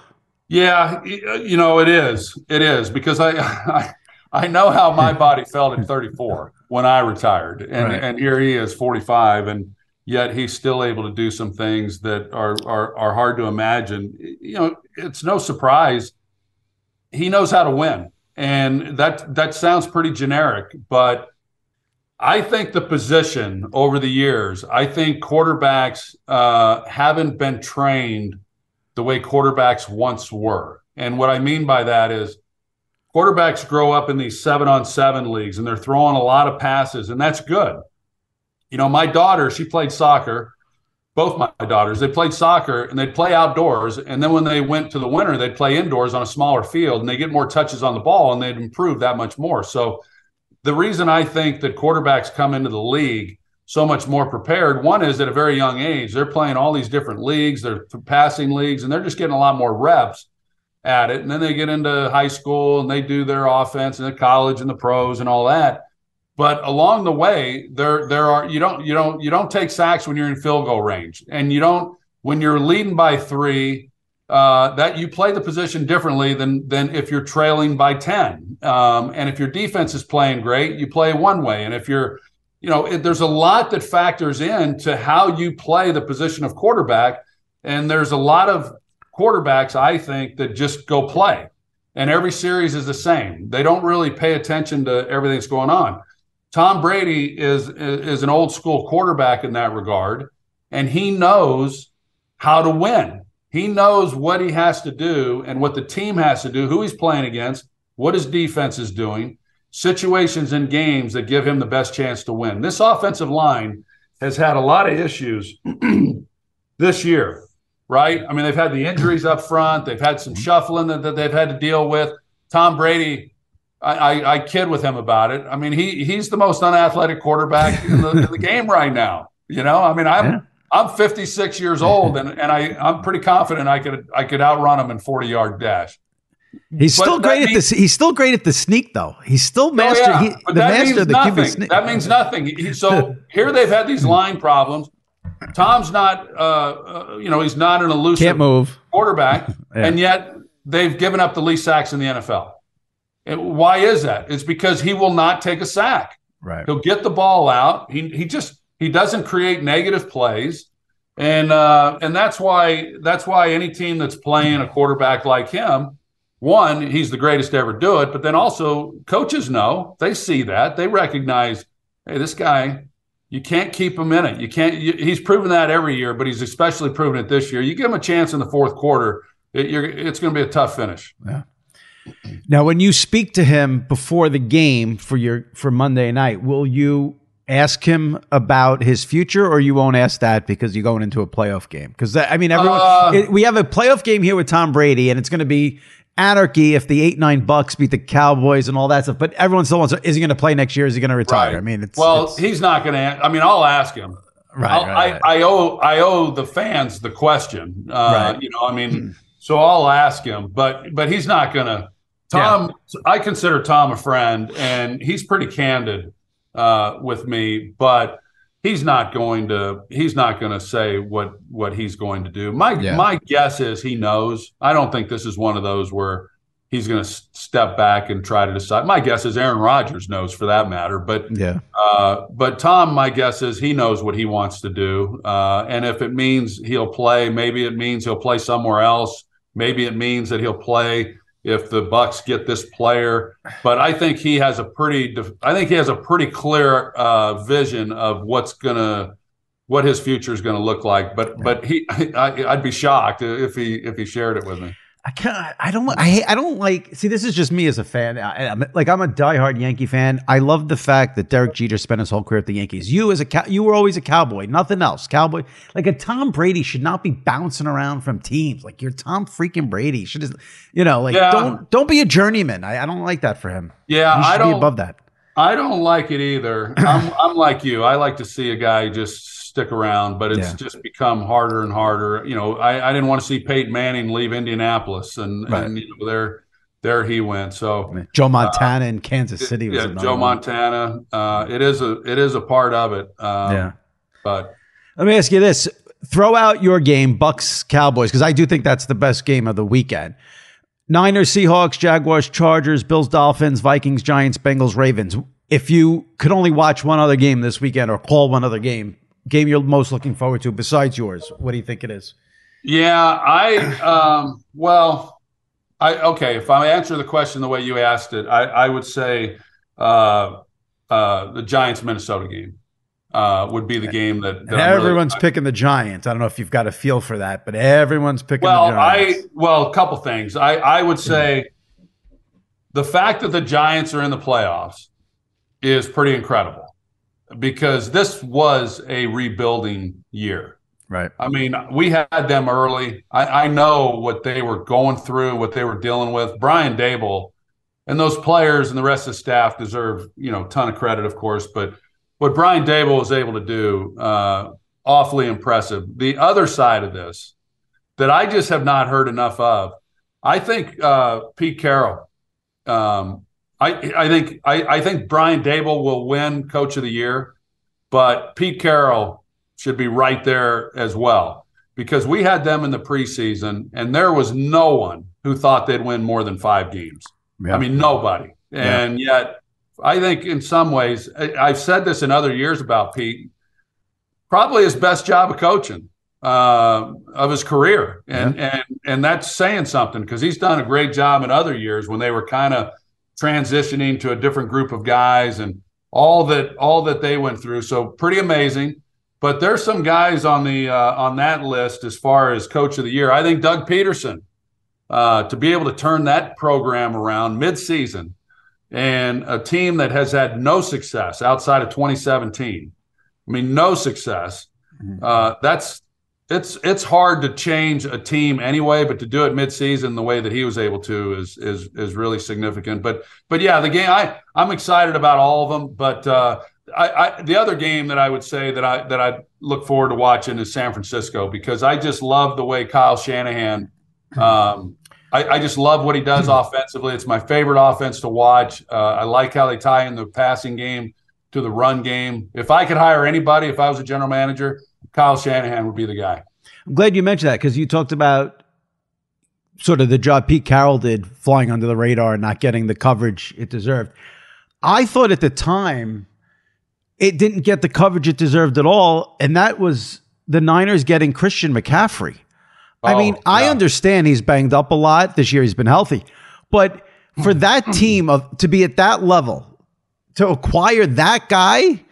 Yeah, uh, you know it is. It is because I I, I know how my body felt at 34 when I retired, and Right. and here he is 45, and yet he's still able to do some things that are are are hard to imagine. You know, it's no surprise he knows how to win, and that that sounds pretty generic, but I think the position over the years, I think quarterbacks uh, haven't been trained the way quarterbacks once were. And what I mean by that is quarterbacks grow up in these seven on seven leagues and they're throwing a lot of passes, and that's good. You know, my daughter, she played soccer. Both my daughters, they played soccer and they'd play outdoors. And then when they went to the winter, they'd play indoors on a smaller field and they get more touches on the ball and they'd improve that much more. So the reason I think that quarterbacks come into the league so much more prepared, one is at a very young age, they're playing all these different leagues, they're passing leagues, and they're just getting a lot more reps at it. And then they get into high school and they do their offense and the college and the pros and all that. But along the way, there there are you don't you don't you don't take sacks when you're in field goal range, and you don't when you're leading by three. Uh, that you play the position differently than than if you're trailing by ten. Um, and if your defense is playing great, you play one way. And if you're you know, it, there's a lot that factors in to how you play the position of quarterback. And there's a lot of quarterbacks, I think, that just go play. And every series is the same. They don't really pay attention to everything that's going on. Tom Brady is is an old school quarterback in that regard, and he knows how to win. He knows what he has to do and what the team has to do, who he's playing against, what his defense is doing, situations in games that give him the best chance to win. This offensive line has had a lot of issues this year, right? I mean, they've had the injuries up front, they've had some mm-hmm. shuffling that, that they've had to deal with. Tom Brady, I, I, I kid with him about it. I mean, he he's the most unathletic quarterback in the, in the game right now. You know, I mean, I'm Yeah. I'm 56 years old, and, and I I'm pretty confident I could I could outrun him in 40 yard dash. He's But still great at means- this. He's still great at the sneak, though. He's still Oh, master. yeah, he, the that master means of the sneak. That means nothing. He- so here they've had these line problems. Tom's not, uh, uh, you know, he's not an elusive Can't move. quarterback, Yeah. and yet they've given up the least sacks in the NFL. And why is that? It's because he will not take a sack. Right. He'll get the ball out. He he just he doesn't create negative plays, and uh, and that's why that's why any team that's playing a quarterback like him, one he's the greatest to ever do it, but then also coaches know they see that they recognize, hey, this guy. You can't keep him in it. You can't. You, he's proven that every year, but he's especially proven it this year. You give him a chance in the fourth quarter, it, you're, it's going to be a tough finish. Now, when you speak to him before the game for your for Monday night, will you ask him about his future, or you won't ask that because you're going into a playoff game? Because I mean, everyone Uh, it- we have a playoff game here with Tom Brady, and it's going to be anarchy if the eight nine Bucs beat the Cowboys and all that stuff. But everyone still wants. Is he going to play next year? Is he going to retire? I mean, it's well, it's- he's not going to. I mean, I'll ask him. right, right, right. I, I owe I owe the fans the question. Uh, Right. You know, I mean, so I'll ask him, but but he's not going to. Tom, I consider Tom a friend, and he's pretty candid uh, with me, but he's not going to he's not going to say what what he's going to do. My Yeah. my guess is he knows. I don't think this is one of those where he's going to step back and try to decide. My guess is Aaron Rodgers knows for that matter, but yeah. uh, but Tom, my guess is he knows what he wants to do, uh, and if it means he'll play, maybe it means he'll play somewhere else. Maybe it means that he'll play if the Bucs get this player. But I think he has a pretty, I think he has a pretty clear uh, vision of what's gonna, what his future is going to look like. But but he, I, I'd be shocked if he if he shared it with me. I can't. I don't. I hate, I don't like. See, this is just me as a fan. I, I'm, like I'm a diehard Yankee fan. I love the fact that Derek Jeter spent his whole career at the Yankees. You as a cow, you were always a cowboy. Nothing else. Cowboy. Like a Tom Brady should not be bouncing around from teams. Like you're Tom freaking Brady. Should just, you know, like Yeah. don't don't be a journeyman. I, I don't like that for him. Yeah, he should I be don't. above that. I don't like it either. I'm I'm like you. I like to see a guy just stick around, but it's Yeah. just become harder and harder. You know, I, I didn't want to see Peyton Manning leave Indianapolis, and, Right. and you know, there there he went. So Joe Montana in Kansas City was yeah, Joe one. Montana. Uh, it is a it is a part of it. Um, Yeah. but Let me ask you this: Throw out your game, Bucs Cowboys, because I do think that's the best game of the weekend. Niners, Seahawks, Jaguars, Chargers, Bills, Dolphins, Vikings, Giants, Bengals, Ravens. If you could only watch one other game this weekend or call one other game, game you're most looking forward to besides yours, what do you think it is? Yeah, I um well, I okay, if I answer the question the way you asked it, I I would say uh uh the Giants Minnesota game uh would be the game that, that I'm really- everyone's picking the Giants. I don't know if you've got a feel for that, but everyone's picking well, the I well, a couple things. I I would say the fact that the Giants are in the playoffs is pretty incredible because this was a rebuilding year. right. I mean, we had them early. I, I know what they were going through, what they were dealing with. Brian Daboll and those players and the rest of the staff deserve, you know, a ton of credit, of course. But what Brian Daboll was able to do, uh, awfully impressive. The other side of this that I just have not heard enough of, I think uh, Pete Carroll. Um, I, I think I, I think Brian Daboll will win Coach of the Year, but Pete Carroll should be right there as well because we had them in the preseason and there was no one who thought they'd win more than five games. Yeah. I mean, nobody. And yet, I think in some ways, I, I've said this in other years about Pete, probably his best job of coaching uh, of his career. And, and, and that's saying something because he's done a great job in other years when they were kind of transitioning to a different group of guys and all that, all that they went through. So pretty amazing. But there's some guys on the uh, on that list as far as coach of the year. I think Doug Pederson uh, to be able to turn that program around midseason and a team that has had no success outside of 2017. I mean, no success. Uh, that's it's it's hard to change a team anyway, but to do it midseason the way that he was able to is is is really significant. But but yeah, the game I I'm excited about all of them. But uh, I, I the other game that I would say that I that I look forward to watching is San Francisco because I just love the way Kyle Shanahan. Um, I, I just love what he does offensively. It's my favorite offense to watch. Uh, I like how they tie in the passing game to the run game. If I could hire anybody, if I was a general manager, Kyle Shanahan would be the guy. I'm glad you mentioned that because you talked about sort of the job Pete Carroll did flying under the radar and not getting the coverage it deserved. I thought at the time it didn't get the coverage it deserved at all. And that was the Niners getting Christian McCaffrey. I Oh, mean, I understand he's banged up a lot. This year he's been healthy. But for that hmm. team of to be at that level, to acquire that guy,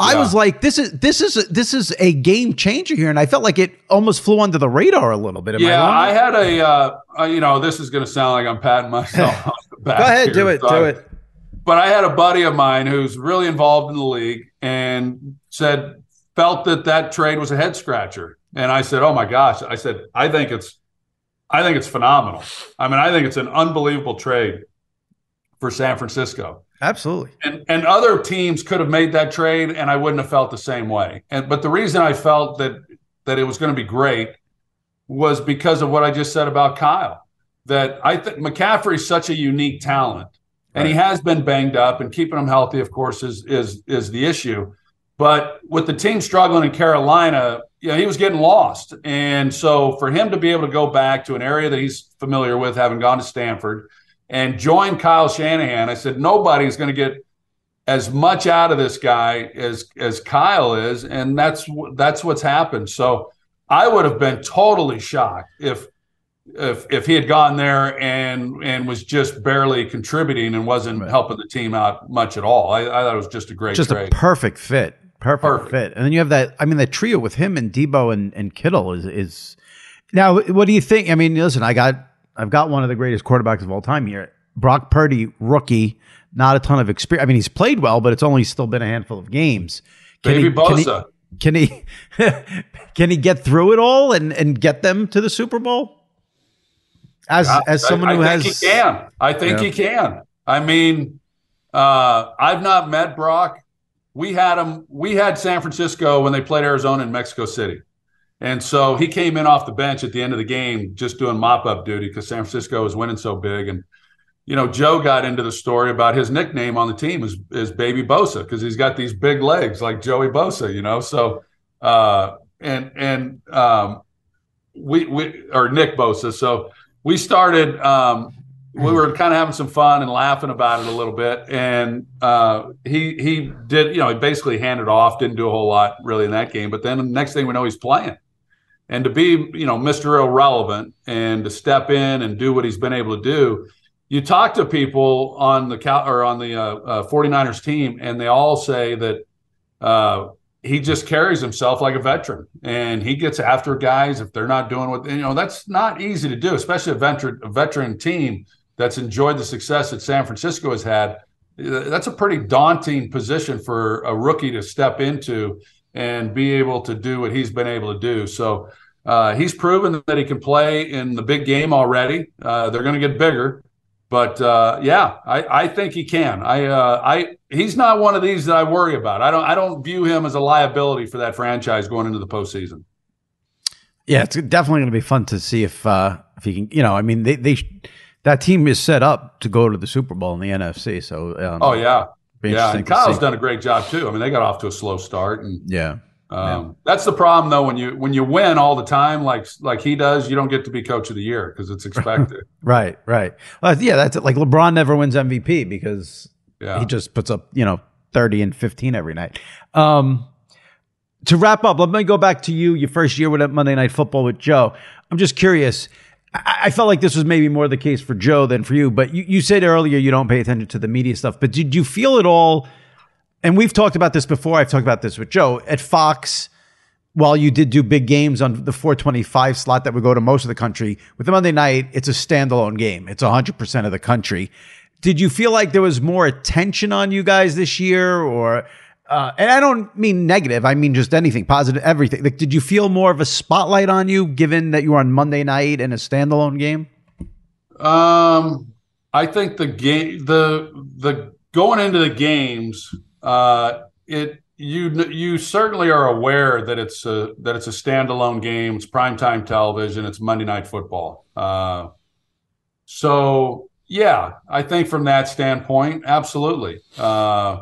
I Yeah. was like, this is this is this is a game changer here, and I felt like it almost flew under the radar a little bit. Am yeah, I I, had a, uh, uh, you know, this is going to sound like I'm patting myself on the back. Go ahead, here, do it, so do it. But I had a buddy of mine who's really involved in the league and said felt that that trade was a head scratcher. And I said, "Oh my gosh!" I said, "I think it's, I think it's phenomenal. I mean, I think it's an unbelievable trade for San Francisco." Absolutely. and and other teams could have made that trade and I wouldn't have felt the same way. And but the reason I felt that that it was going to be great was because of what I just said about Kyle. That I think McCaffrey's such a unique talent. And he has been banged up and keeping him healthy of course is is is the issue. But with the team struggling in Carolina, you know, he was getting lost. And so for him to be able to go back to an area that he's familiar with having gone to Stanford and join Kyle Shanahan. I said nobody's going to get as much out of this guy as as Kyle is, and that's that's what's happened. So I would have been totally shocked if if if he had gone there and and was just barely contributing and wasn't helping the team out much at all. I, I thought it was just a great Just trade. a perfect fit. Perfect, Perfect. fit. And then you have that. I mean, that trio with him and Deebo and, and Kittle is is. Now, what do you think? I mean, listen, I got I've got one of the greatest quarterbacks of all time here. Brock Purdy, rookie, not a ton of experience. I mean, he's played well, but it's only still been a handful of games. Can Baby he, Bosa. Can he can he, can he get through it all and, and get them to the Super Bowl? As I, as someone I, who I has, he can. I think yeah. he can. I mean, uh, I've not met Brock. We had him. We had San Francisco when they played Arizona in Mexico City. And so he came in off the bench at the end of the game just doing mop up duty because San Francisco was winning so big. And, you know, Joe got into the story about his nickname on the team is, is Baby Bosa because he's got these big legs like Joey Bosa, you know. So, uh, and, and, um, we, we, or Nick Bosa. So we started, um, we were kind of having some fun and laughing about it a little bit. And uh, he he did, you know, he basically handed off, didn't do a whole lot really in that game. But then the next thing we know, he's playing and to be you know mr irrelevant and to step in and do what he's been able to do you talk to people on the Cal- or on the uh, uh, 49ers team and they all say that uh, he just carries himself like a veteran. And he gets after guys if they're not doing what you know that's not easy to do especially a veteran a veteran team that's enjoyed the success that San Francisco has had. That's a pretty daunting position for a rookie to step into and be able to do what he's been able to do. So uh, he's proven that he can play in the big game already. Uh, they're going to get bigger, but uh, yeah, I, I, think he can. I, uh, I, he's not one of these that I worry about. I don't, I don't view him as a liability for that franchise going into the postseason. Yeah, it's definitely going to be fun to see if uh, if he can. You know, I mean, they they that team is set up to go to the Super Bowl in the NFC. So, um, oh yeah, yeah, and Kyle's done a great job too. I mean, they got off to a slow start, and yeah, um, yeah. that's the problem though. When you when you win all the time, like like he does, you don't get to be coach of the year because it's expected. right, right. Well, yeah, that's it. Like LeBron never wins MVP because yeah. he just puts up you know thirty and fifteen every night. Um, to wrap up, let me go back to you. Your first year with Monday Night Football with Joe. I'm just curious I felt like this was maybe more the case for Joe than for you, but you, you said earlier you don't pay attention to the media stuff. But did you feel at all? And we've talked about this before. I've talked about this with Joe at Fox. While you did do big games on the 425 slot that would go to most of the country, with the Monday night, it's a standalone game. It's 100% of the country. Did you feel like there was more attention on you guys this year, or uh, and I don't mean negative. I mean just anything positive, everything. Like, did you feel more of a spotlight on you, given that you were on Monday night in a standalone game? Um, I think the game, the the going into the games, uh, it you you certainly are aware that it's a that it's a standalone game. It's primetime television. It's Monday night football. Uh, so yeah, I think from that standpoint, absolutely. Uh,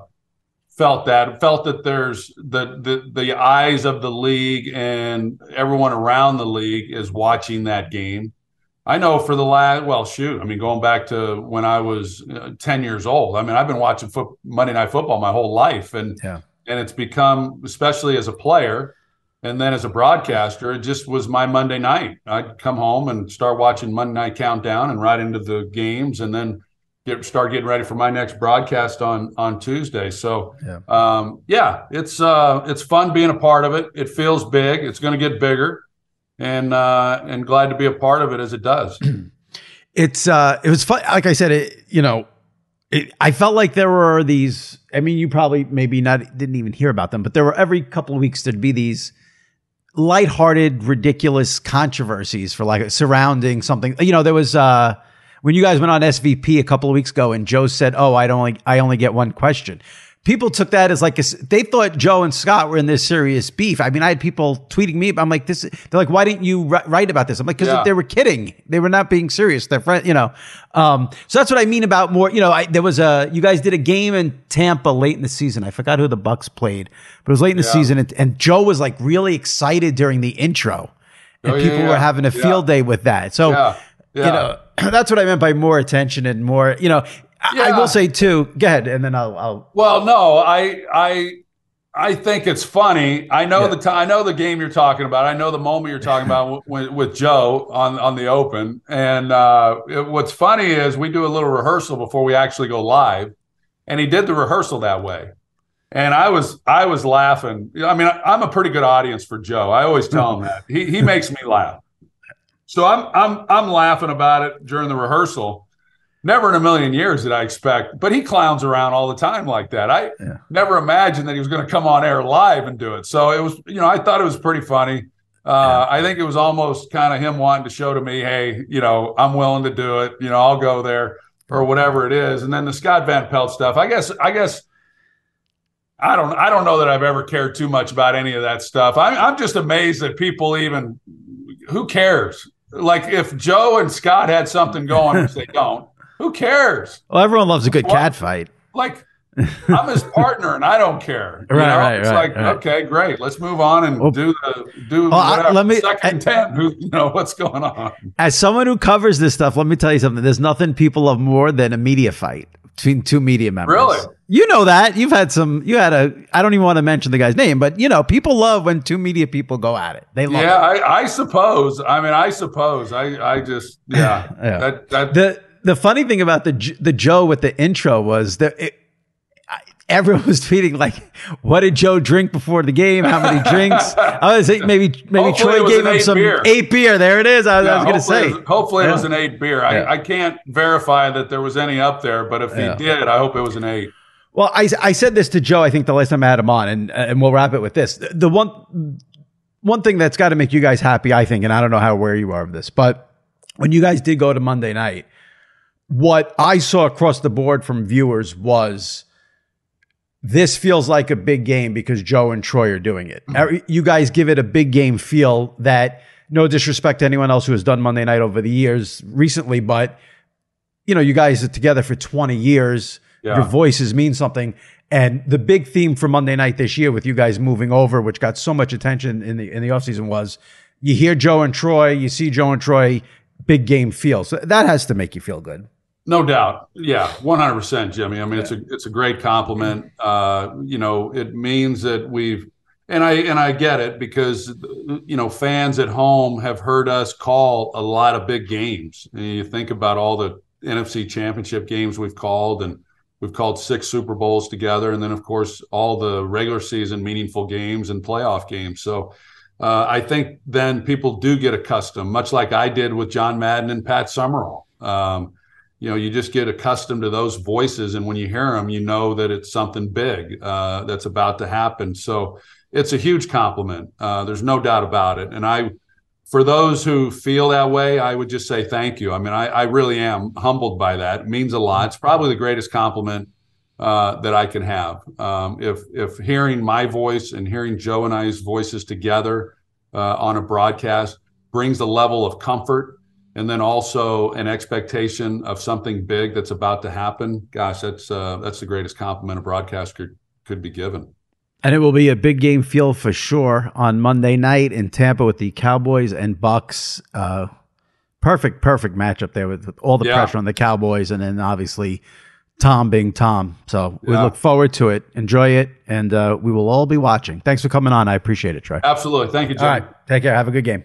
felt that felt that there's the, the the eyes of the league and everyone around the league is watching that game i know for the last well shoot i mean going back to when i was uh, 10 years old i mean i've been watching foot, monday night football my whole life and yeah. and it's become especially as a player and then as a broadcaster it just was my monday night i'd come home and start watching monday night countdown and right into the games and then get start getting ready for my next broadcast on on Tuesday. So yeah, um, yeah it's uh, it's fun being a part of it. It feels big. It's going to get bigger, and uh, and glad to be a part of it as it does. it's uh, it was fun. Like I said, it you know. It, I felt like there were these. I mean, you probably maybe not didn't even hear about them, but there were every couple of weeks there'd be these lighthearted, ridiculous controversies for like surrounding something. You know, there was uh when you guys went on SVP a couple of weeks ago and Joe said, "Oh, I only I only get one question." People took that as like a, they thought Joe and Scott were in this serious beef. I mean, I had people tweeting me. I'm like, this. They're like, why didn't you write about this? I'm like, because yeah. they were kidding. They were not being serious. They're friend, you know. Um, so that's what I mean about more. You know, I, there was a you guys did a game in Tampa late in the season. I forgot who the Bucs played, but it was late in the yeah. season, and, and, Joe was like really excited during the intro, and oh, people yeah, were having a field day with that. So you know that's what I meant by more attention and more, you know, yeah. I will say too, go ahead and then I'll, I'll, well, no, I, I, I think it's funny. I know yeah. the time. I know the game you're talking about. I know the moment you're talking about with, with Joe on on the Open. And uh, it, what's funny is we do a little rehearsal before we actually go live, and he did the rehearsal that way. And I was I was laughing. I mean, I, am a pretty good audience for Joe. I always tell him that he he makes me laugh. So I'm I'm I'm laughing about it during the rehearsal. Never in a million years did I expect, but he clowns around all the time like that. I yeah. never imagined that he was going to come on air live and do it. So it was, you know, I thought it was pretty funny. Uh, yeah. I think it was almost kind of him wanting to show to me, hey, you know, I'm willing to do it. You know, I'll go there or whatever it is. And then the Scott Van Pelt stuff. I guess, I guess, I don't, I don't know that I've ever cared too much about any of that stuff. I'm, I'm just amazed that people even, who cares? Like if Joe and Scott had something going, which they don't, who cares? Well, everyone loves a good cat fight. Like I'm his partner and I don't care. right, know? right, It's right, like, right. okay, great. Let's move on and well, do the do well, I, let me second ten. Who you know what's going on? As someone who covers this stuff, let me tell you something. There's nothing people love more than a media fight between two media members. Really? You know that. You've had some you had a I don't even want to mention the guy's name, but you know, people love when two media people go at it. They love yeah, it. I, I suppose. I mean, I suppose. I I just yeah. yeah. That, that, the the funny thing about the the Joe with the intro was that it, everyone was tweeting like, "What did Joe drink before the game? How many drinks?" I was thinking maybe maybe Hopefully Troy gave him eight some beer. eight beer. There it is. I, yeah, I was going to say. It was, hopefully, Yeah. it was an eight beer. I, Yeah. I can't verify that there was any up there, but if he did, I hope it was an eight. Well, I, I said this to Joe. I think the last time I had him on, and and we'll wrap it with this. The, the one one thing that's got to make you guys happy, I think, and I don't know how aware you are of this, but when you guys did go to Monday night, what I saw across the board from viewers was this feels like a big game because Joe and Troy are doing it. Mm-hmm. Every- You guys give it a big game feel that no disrespect to anyone else who has done Monday night over the years recently, but you know, you guys are together for 20 years. Yeah. Your voices mean something. And the big theme for Monday night this year with you guys moving over, which got so much attention in the in the offseason was you hear Joe and Troy, you see Joe and Troy, big game feel. So that has to make you feel good. No doubt. Yeah, 100%, Jimmy. I mean, it's a it's a great compliment. Uh, you know, it means that we've and I and I get it because you know, fans at home have heard us call a lot of big games. And you think about all the NFC championship games we've called and we've called six Super Bowls together and then of course all the regular season meaningful games and playoff games. So uh, I think then people do get accustomed, much like I did with John Madden and Pat Summerall. Um, you know, you just get accustomed to those voices, and when you hear them, you know that it's something big uh, that's about to happen. So it's a huge compliment. Uh, there's no doubt about it. And I, for those who feel that way, I would just say thank you. I mean, I, I really am humbled by that. It means a lot. It's probably the greatest compliment uh, that I can have. Um, if if hearing my voice and hearing Joe and I's voices together uh, on a broadcast brings a level of comfort and then also an expectation of something big that's about to happen. Gosh, that's uh, that's the greatest compliment a broadcast could could be given. And it will be a big game feel for sure on Monday night in Tampa with the Cowboys and Bucs. Uh, perfect, perfect matchup there with, with all the Yeah. pressure on the Cowboys, and then obviously Tom being Tom. So we Yeah. look forward to it. Enjoy it, and uh, we will all be watching. Thanks for coming on. I appreciate it, Troy. Absolutely, thank you, Jim. All right, take care. Have a good game.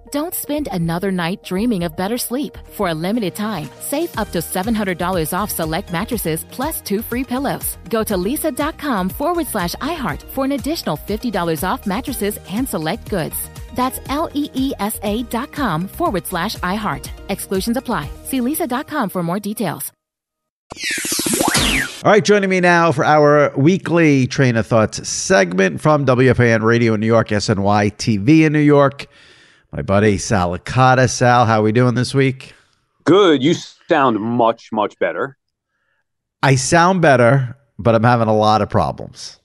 Don't spend another night dreaming of better sleep. For a limited time, save up to $700 off select mattresses plus two free pillows. Go to leesa.com forward slash iHeart for an additional $50 off mattresses and select goods. That's L E E S A dot com forward slash iHeart. Exclusions apply. See leesa.com for more details. All right, joining me now for our weekly Train of Thoughts segment from WFAN Radio in New York, SNY TV in New York. My buddy Sal Licata. Sal, how are we doing this week? Good. You sound much, much better. I sound better, but I'm having a lot of problems.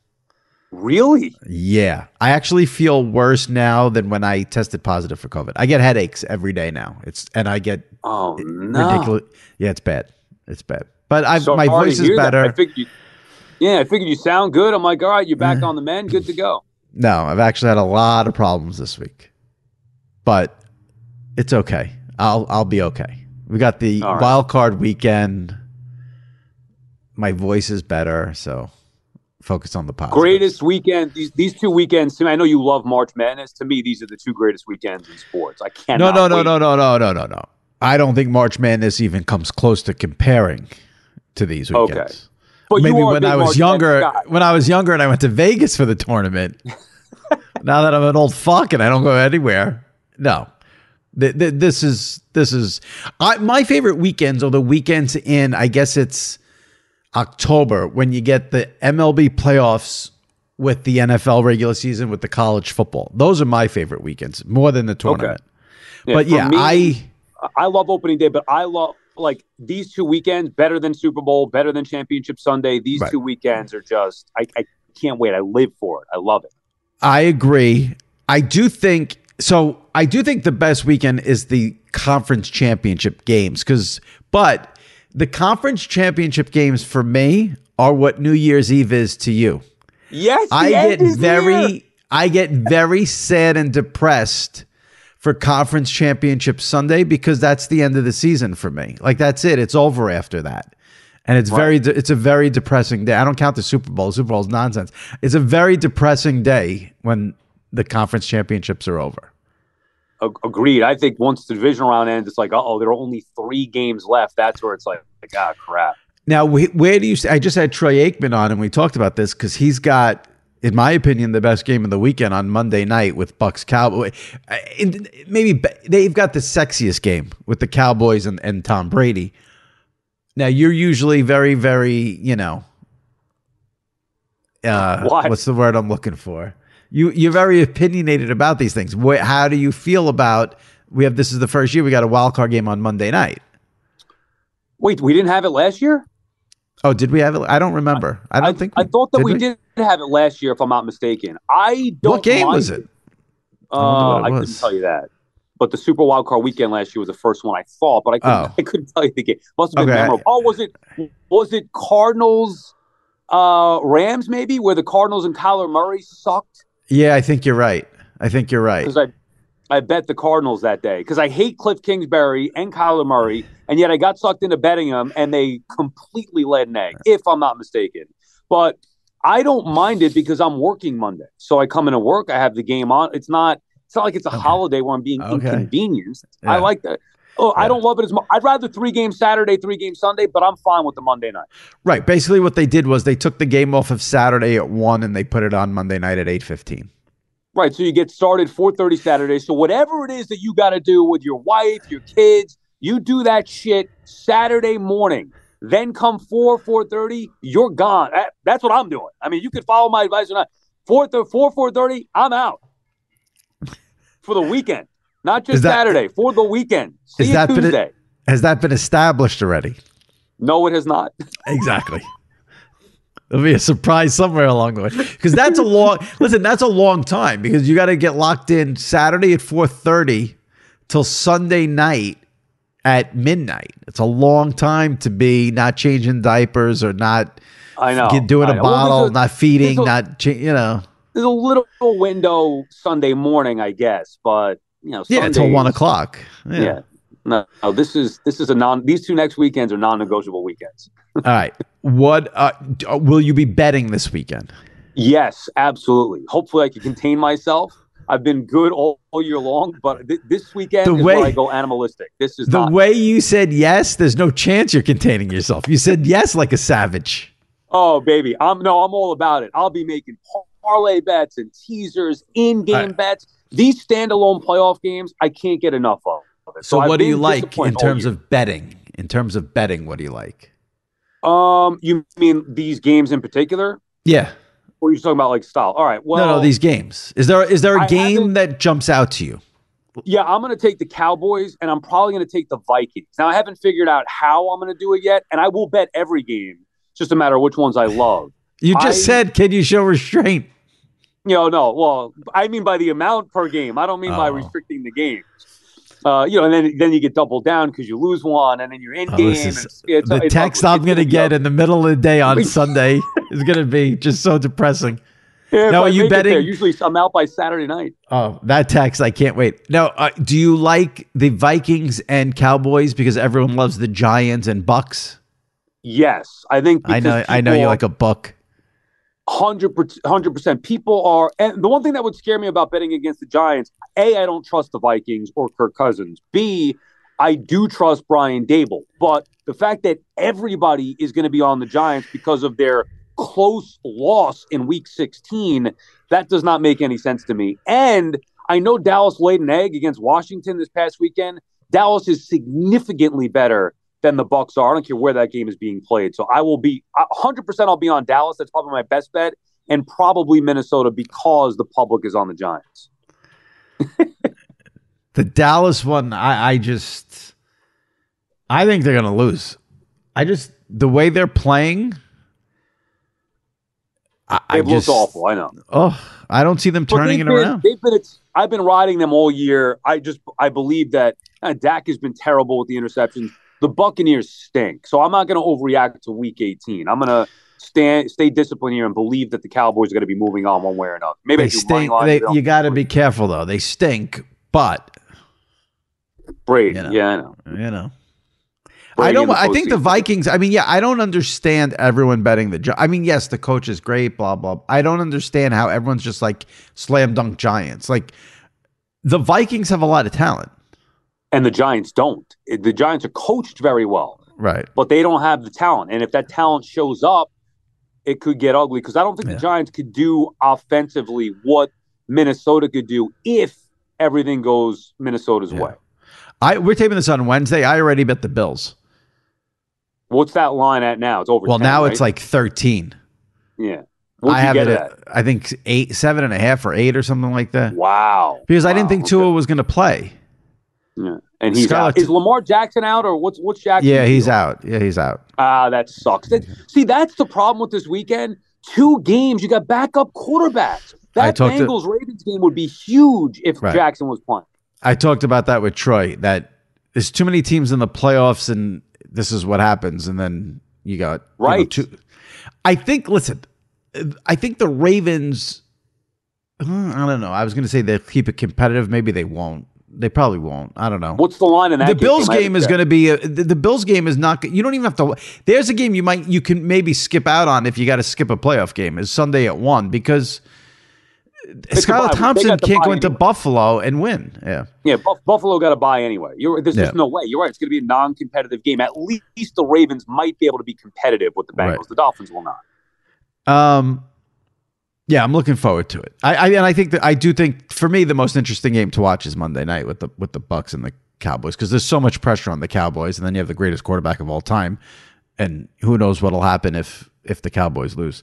Really? Yeah. I actually feel worse now than when I tested positive for COVID. I get headaches every day now. It's and I get Oh no. ridiculous. Yeah, it's bad. It's bad. But I So my voice is better. I figured you, yeah, I figured you sound good. I'm like, all right, you're back on the mend, good to go. No, I've actually had a lot of problems this week but it's okay. I'll I'll be okay. We got the right. wild card weekend. My voice is better, so focus on the positive. Greatest weekend. These, these two weekends. I know you love March Madness. To me, these are the two greatest weekends in sports. I can't. No, no, no, wait. no, no, no, no, no, no. I don't think March Madness even comes close to comparing to these weekends. Okay. But Maybe when I was March younger, when I was younger, and I went to Vegas for the tournament. now that I'm an old fuck and I don't go anywhere, no. Th- th- This is this is I, my favorite weekends are the weekends in I guess it's October when you get the MLB playoffs with the NFL regular season with the college football. Those are my favorite weekends more than the tournament. Yeah, but yeah, me, I I love opening day, but I love like these two weekends better than Super Bowl, better than Championship Sunday. These Right. two weekends are just I, I can't wait. I live for it. I love it. I agree. I do think so. I do think the best weekend is the conference championship games because, but the conference championship games for me are what New Year's Eve is to you. Yes, I get very, here. I get very sad and depressed for conference championship Sunday because that's the end of the season for me. Like that's it. It's over after that. And it's very, de- it's a very depressing day. I don't count the Super Bowl. Super Bowl is nonsense. It's a very depressing day when the conference championships are over. Agreed. I think once the division round ends, it's like, uh oh, there are only three games left. That's where it's like, like ah, crap. Now, where do you? I just had Troy Aikman on, and we talked about this because he's got, in my opinion, the best game of the weekend on Monday night with Bucs Cowboy. Uh, Maybe they've got the sexiest game with the Cowboys and, and Tom Brady. Now, you're usually very, very, you know, uh, What? what's the word I'm looking for? You you're very opinionated about these things. Wh- how do you feel about? We have this is the first year we got a wild card game on Monday night. Wait, we didn't have it last year? Oh, did we have it? I don't remember. I don't think. I thought that did we, did have it last year, if I'm not mistaken. I don't. What game was it? Uh, what it I couldn't tell you that. But the Super Wild Card weekend last year was the first one I thought, but I couldn't, Oh. I couldn't tell you the game. Must have been Okay. memorable. Oh, was it was it Cardinals uh Rams maybe where the Cardinals and Kyler Murray sucked? Yeah, I think you're right. I think you're right. Because I I bet the Cardinals that day because I hate Kliff Kingsbury and Kyler Murray, and yet I got sucked into betting them, and they completely led an egg, if I'm not mistaken. But I don't mind it because I'm working Monday, so I come into work, I have the game on. It's not. It's not like it's a Okay. holiday where I'm being Okay. inconvenienced. Yeah. I like that. Oh, I don't love it as much. I'd rather three games Saturday, three games Sunday, but I'm fine with the Monday night. Right. Basically, what they did was they took the game off of Saturday at one and they put it on Monday night at eight fifteen. Right. So you get started 4:30 Saturday. So whatever it is that you got to do with your wife, your kids, you do that shit Saturday morning. Then come 4 4:30, you're gone. That- that's what I'm doing. I mean, you could follow my advice or not. 4 4 4:30, I'm out for the weekend. Not just that- Saturday, for the weekend. See Is that been Tuesday. Has that been established already? no, it has not. Exactly. There'll be a surprise somewhere along the way because that's a long. listen, that's a long time because you got to get locked in Saturday at four thirty till Sunday night at midnight. It's a long time to be not changing diapers or not I know. get, doing I a know. Well, bottle, there's a- not feeding, a- not cha- you know. There's a little window Sunday morning, I guess, but you know, Yeah, until one o'clock. Yeah. Yeah. No, no, this is this is a non. These two next weekends are non-negotiable weekends. All right. What uh, uh, will you be betting this weekend? Yes, absolutely. Hopefully, I can contain myself. I've been good all, all year long, but th- this weekend The is way- where I go animalistic. This is The not. way you said yes, there's no chance you're containing yourself. You said yes like a savage. oh, baby, I'm no, I'm all about it. I'll be making parlay bets and teasers, in-game I- bets. These standalone playoff games, I can't get enough of. So, I've what do you like in terms year. of betting? In terms of betting, what do you like? Um, you mean these games in particular, Yeah. or you're talking about like style? All right. Well, no, no, these games. Is there is there a I game that jumps out to you? Yeah, I'm going to take the Cowboys and I'm probably going to take the Vikings. Now, I haven't figured out how I'm going to do it yet, and I will bet every game. It's just a matter of which ones I love. You just I- said, can you show restraint? You know, no, well, I mean by the amount per game. I don't mean by Oh. restricting the games. Uh, you know, and then then you get doubled down because you lose one, and then you're in Oh, game. is- it's- it's- the it's text. I'm going to get in the middle of the day on Sunday is going to be just so depressing. Yeah, Now, I are you make there, betting- Usually, I'm out by Saturday night. Oh, that text, I can't wait. Now, uh, do you like the Vikings and Cowboys because everyone loves the Giants and Bucs? Yes, I think. I know, I know you like a buck. Hundred percent. People are, and the one thing that would scare me about betting against the Giants: a, I don't trust the Vikings or Kirk Cousins. B, I do trust Brian Daboll. But the fact that everybody is going to be on the Giants because of their close loss in Week 16, that does not make any sense to me. And I know Dallas laid an egg against Washington this past weekend. Dallas is significantly better than the Bucs are. I don't care where that game is being played. So I will be 100%. I'll be on Dallas. That's probably my best bet, and probably Minnesota because the public is on the Giants. The Dallas one, I, I just, I think they're going to lose. I just, the way they're playing, I, I They've just, looked awful. I know. Oh, I don't see them turning it been, around. They've been. It's, I've been riding them all year. I just I believe that uh, Dak has been terrible with the interceptions. The Buccaneers stink. So I'm not going to overreact to Week 18. I'm going to stand stay disciplined here and believe that the Cowboys are going to be moving on one way or another. Maybe They stink. They, you got to be careful though. They stink, but Brady. you know. Yeah, I know. you know. Brady I don't. I think the. Vikings. I mean, yeah, I don't understand everyone betting the. I mean, yes, the coach is great. Blah blah. I don't understand how everyone's just like slam dunk Giants. Like the Vikings have a lot of talent, and the Giants don't. The Giants are coached very well. right? but they don't have the talent. And if that talent shows up, it could get ugly because I don't think Yeah. the Giants could do offensively what Minnesota could do if everything goes Minnesota's Yeah. way. I we're taping this on Wednesday. I already bet the Bills. What's that line at now? It's over. Well, 10, now right? it's like thirteen. yeah. What'd I have it. At, I think eight, seven and a half, or eight, or something like that. Wow. Because I didn't Wow, think okay. Tua was going to play. Yeah. And he's Skylar out. Is Lamar Jackson out or what's what's Jackson? Yeah, he's deal? out. Yeah, he's out. Ah, that sucks. That, see, that's the problem with this weekend. Two games, you got backup quarterbacks. That to- Bengals Ravens game would be huge if Right. Jackson was playing. I talked about that with Troy. That there's too many teams in the playoffs, and this is what happens. And then you got you know, Right. two- I think. Listen, I think the Ravens Hmm, I don't know. I was going to say they'll keep it competitive. Maybe they won't. They probably won't. I don't know. What's the line in that? the Bills game, game is going to be a, the, the Bills game is not. You don't even have to. There's a game you might you can maybe skip out on if you got to skip a playoff game. Is Sunday at one because Skylar Thompson can't go into anyway. Buffalo and win. Yeah, yeah. Buff- Buffalo got to buy anyway. You're, there's yeah. just no way. You're right. It's going to be a non-competitive game. At least the Ravens might be able to be competitive with the Bengals. Right. The Dolphins will not. Um. Yeah, I'm looking forward to it. I, I and I think that I do think for me the most interesting game to watch is Monday night with the with the Bucs and the Cowboys because there's so much pressure on the Cowboys, and then you have the greatest quarterback of all time, and who knows what'll happen if if the Cowboys lose.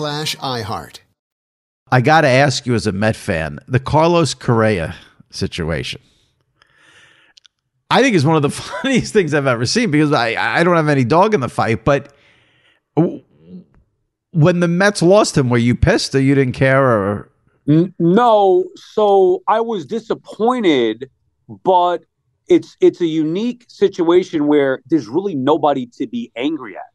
iHeart. I got to ask you as a Met fan, the Carlos Correa situation. I think is one of the funniest things I've ever seen because I, I don't have any dog in the fight. But when the Mets lost him, were you pissed or you didn't care? Or no, so I was disappointed, but it's it's a unique situation where there's really nobody to be angry at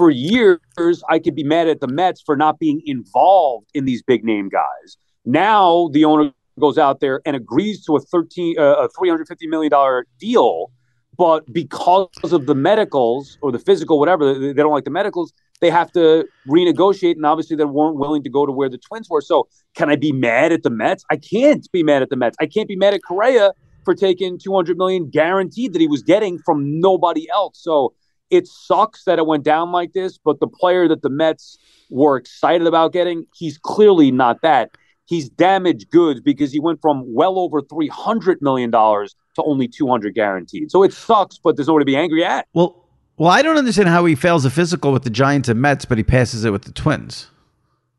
for years, I could be mad at the Mets for not being involved in these big name guys. Now the owner goes out there and agrees to a thirteen uh, a three hundred fifty million dollar deal, but because of the medicals or the physical whatever, they don't like the medicals. They have to renegotiate, and obviously they weren't willing to go to where the Twins were. So, can I be mad at the Mets? I can't be mad at the Mets. I can't be mad at Correa for taking 200 million guaranteed that he was getting from nobody else. So it sucks that it went down like this, but the player that the Mets were excited about getting, he's clearly not that. he's damaged goods because he went from well over three hundred million dollars to only two hundred guaranteed. So it sucks, but there's nobody to be angry at. Well, well, I don't understand how he fails a physical with the Giants and Mets, but he passes it with the Twins.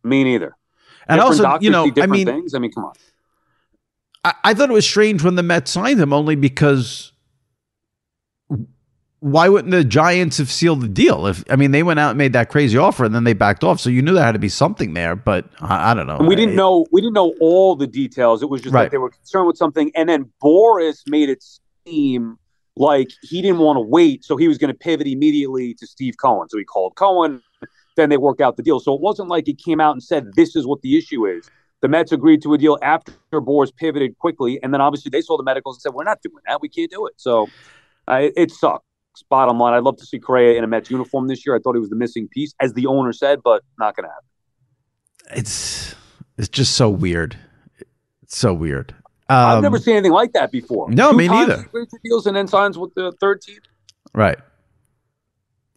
Me neither. And Different also, you know, I mean, things. I mean, come on. I, I thought it was strange when the Mets signed him, only because why wouldn't the Giants have sealed the deal? If I mean, they went out and made that crazy offer, and then they backed off, so you knew there had to be something there. But I, I don't know. And we didn't know we didn't know all the details. It was just Right. like they were concerned with something, and then Boras made it seem like he didn't want to wait, so he was going to pivot immediately to Steve Cohen. So he called Cohen. Then they worked out the deal. So it wasn't like he came out and said this is what the issue is. The Mets agreed to a deal after Boras pivoted quickly, and then obviously they saw the medicals and said we're not doing that. We can't do it. So uh, it, it sucks. Bottom line, I'd love to see Correa in a Mets uniform this year. I thought he was the missing piece, as the owner said, but not going to happen. It's it's just so weird. It's so weird. I've Um, never seen anything like that before. no, Two me neither. he agreed to deals and then signs with the third team. Right.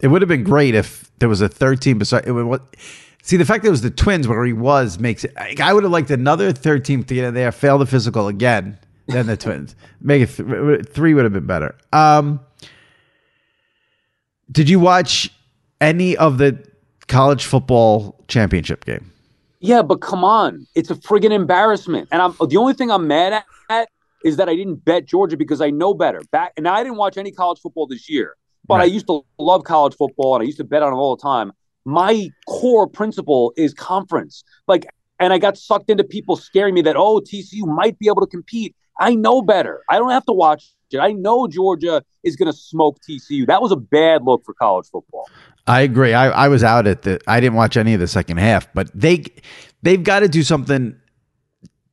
It would have been great if there was a third team beside it. Would, what, see, the fact that it was the Twins where he was makes it. I, I would have liked another third team to get in there, fail the physical again, then the Twins. Make it th- three would have been better. Um, did you watch any of the college football championship game? Yeah, but come on, it's a friggin' embarrassment. And I'm the only thing I'm mad at, at is that I didn't bet Georgia because I know better. Back and I didn't watch any college football this year, but I used to love college football and I used to bet on it all the time. My core principle is conference. Like, and I got sucked into people scaring me that oh TCU might be able to compete. I know better. I don't have to watch I know Georgia is going to smoke TCU. That was a bad look for college football. I agree. I, I was out at the. I didn't watch any of the second half, but they they've got to do something.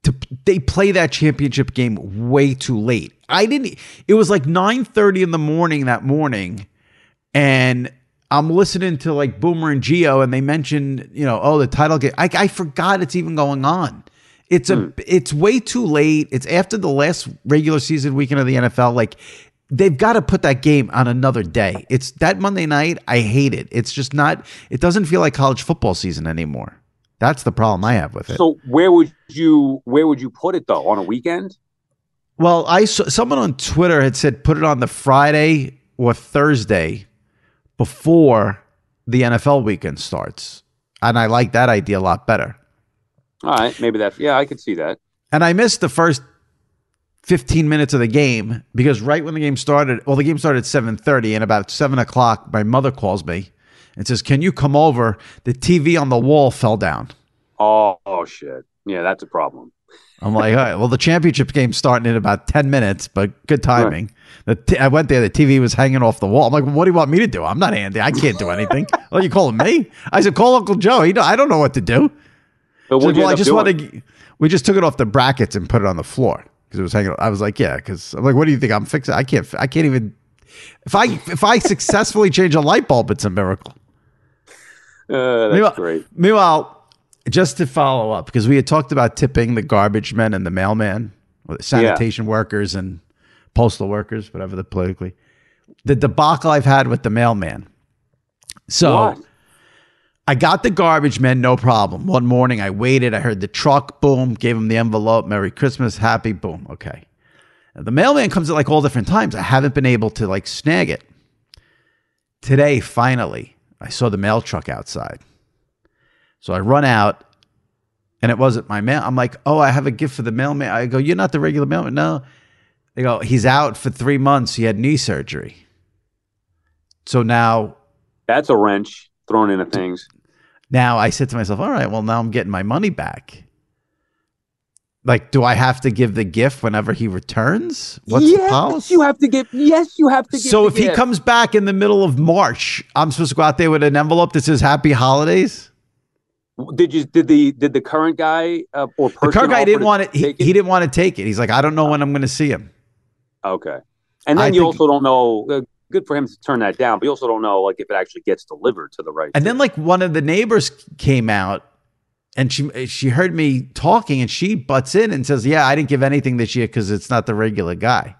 To they play that championship game way too late. I didn't. It was like nine thirty in the morning that morning, and I'm listening to like Boomer and Gio, and they mentioned you know oh the title game. I, I forgot it's even going on. It's a hmm. it's way too late. It's after the last regular season weekend of the NFL. Like they've got to put that game on another day. It's that Monday night. I hate it. It's just not. It doesn't feel like college football season anymore. That's the problem I have with it. So where would you where would you put it though? On a weekend? Well, I saw someone on Twitter had said put it on the Friday or Thursday before the NFL weekend starts, and I like that idea a lot better. All right, maybe that. yeah, I could see that. And I missed the first 15 minutes of the game because right when the game started, well, the game started at 7:30, and about seven o'clock, my mother calls me and says, "Can you come over? The TV on the wall fell down." Oh, oh shit. Yeah, that's a problem. I'm like, all right, well, the championship game's starting in about 10 minutes, but good timing. The t- I went there, the TV was hanging off the wall. I'm like, well, what do you want me to do? I'm not Andy. I can't do anything. oh, you calling me? I said, call Uncle Joe. He, I don't know what to do. But what well, I just want to, we just took it off the brackets and put it on the floor because it was hanging. I was like, yeah, because I'm like, what do you think? I'm fixing. I can't, I can't even, if I, if I successfully change a light bulb, it's a miracle. Uh, that's Meanwhile, great. meanwhile, just to follow up, because we had talked about tipping the garbage men and the mailman, or the sanitation workers and postal workers, whatever the politically, the debacle I've had with the mailman. So What? I got the garbage men, no problem. One morning I waited, I heard the truck, boom, gave him the envelope, Merry Christmas, happy, boom, okay. And the mailman comes at like all different times. I haven't been able to like snag it. Today, finally, I saw the mail truck outside. So I run out and it wasn't my mail. I'm like, oh, I have a gift for the mailman. I go, you're not the regular mailman. No. They go, he's out for three months. He had knee surgery. So now, That's a wrench thrown into things. Now I said to myself, all right, well, now I'm getting my money back. Like, do I have to give the gift whenever he returns? What's the yes, policy? you have to give. Yes, you have to give. so the if he comes back in the middle of March, I'm supposed to go out there with an envelope that says Happy Holidays? did you did the did the current guy uh, or person The car guy didn't want it. He, take he didn't want to take it. He's like, I don't know when I'm going to see him. Okay, and then I you also don't know. Good for him to turn that down, but you also don't know like if it actually gets delivered to the right. And then like one of the neighbors came out and she she heard me talking and she butts in and says, "Yeah, I didn't give anything this year because it's not the regular guy."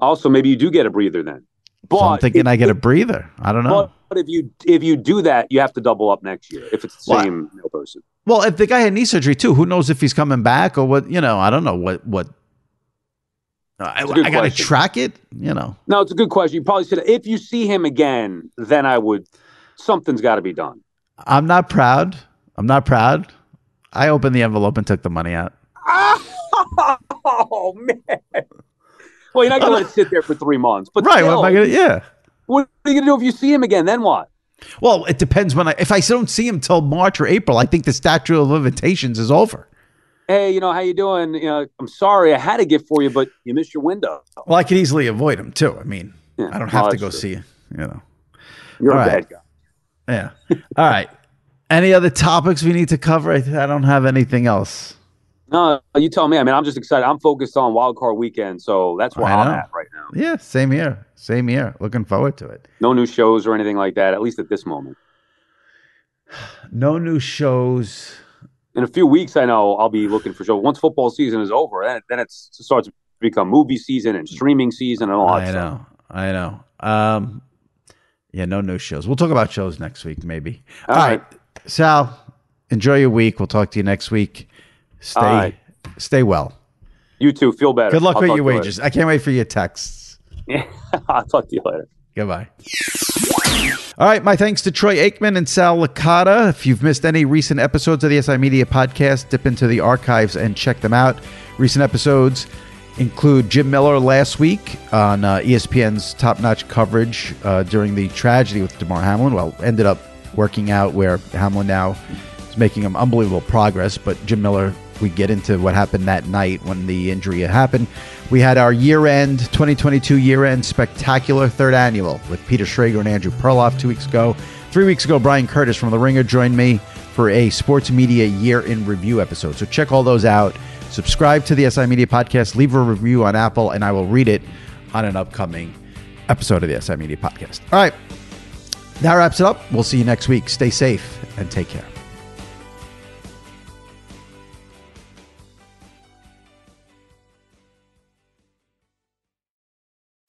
also maybe you do get a breather then. But so I'm thinking if- I get a breather. I don't know. But, but if you if you do that, you have to double up next year if it's the Well, same person. Well, if the guy had knee surgery too, who knows if he's coming back or what? You know, I don't know what what. Uh, I, It's I got to track it. You know, No, it's a good question. You probably should. If you see him again, then I would. Something's got to be done. I'm not proud. I'm not proud. I opened the envelope and took the money out. oh man. Well, you're not gonna let it sit there for three months, but right? Still, What am I gonna? Yeah. what are you gonna do if you see him again? Then what? Well, it depends when I. If I don't see him till March or April, I think the statute of limitations is over. Hey, you know how you doing? You know, I'm sorry, I had a gift for you, but you missed your window. Well, I could easily avoid them too. I mean, Yeah, I don't have oh, to go true. see you. You know. You're All a right. bad guy. Yeah. All right. Any other topics we need to cover? I, I don't have anything else. No, you tell me. I mean, I'm just excited. I'm focused on wild card weekend, so that's where I'm at right now. Yeah, same here. Same here. Looking forward to it. No new shows or anything like that, at least at this moment. No new shows. In a few weeks, I know I'll be looking for shows. Once football season is over, then, then it starts to become movie season and streaming season and all that I stuff. know. I know. Um, yeah, no new shows. We'll talk about shows next week, maybe. All All right. right. Sal, enjoy your week. We'll talk to you next week. Stay right. stay well. You too. Feel better. Good luck I'll with your to you wages. I can't wait for your texts. I'll talk to you later. Goodbye. All right, my thanks to Troy Aikman and Sal Licata. If you've missed any recent episodes of the SI Media podcast, dip into the archives and check them out. Recent episodes include Jim Miller last week on uh, ESPN's top-notch coverage uh, during the tragedy with Damar Hamlin. Well, ended up working out where Hamlin now is making unbelievable progress, but Jim Miller, we get into what happened that night when the injury happened. We had our year-end 2022 year-end spectacular third annual with Peter Schrager and Andrew Perloff two weeks ago. Three weeks ago, Bryan Curtis from The Ringer joined me for a sports media year in review episode. So check all those out. Subscribe to the SI Media podcast. Leave a review on Apple, and I will read it on an upcoming episode of the SI Media podcast. All right, that wraps it up. We'll see you next week. Stay safe and take care.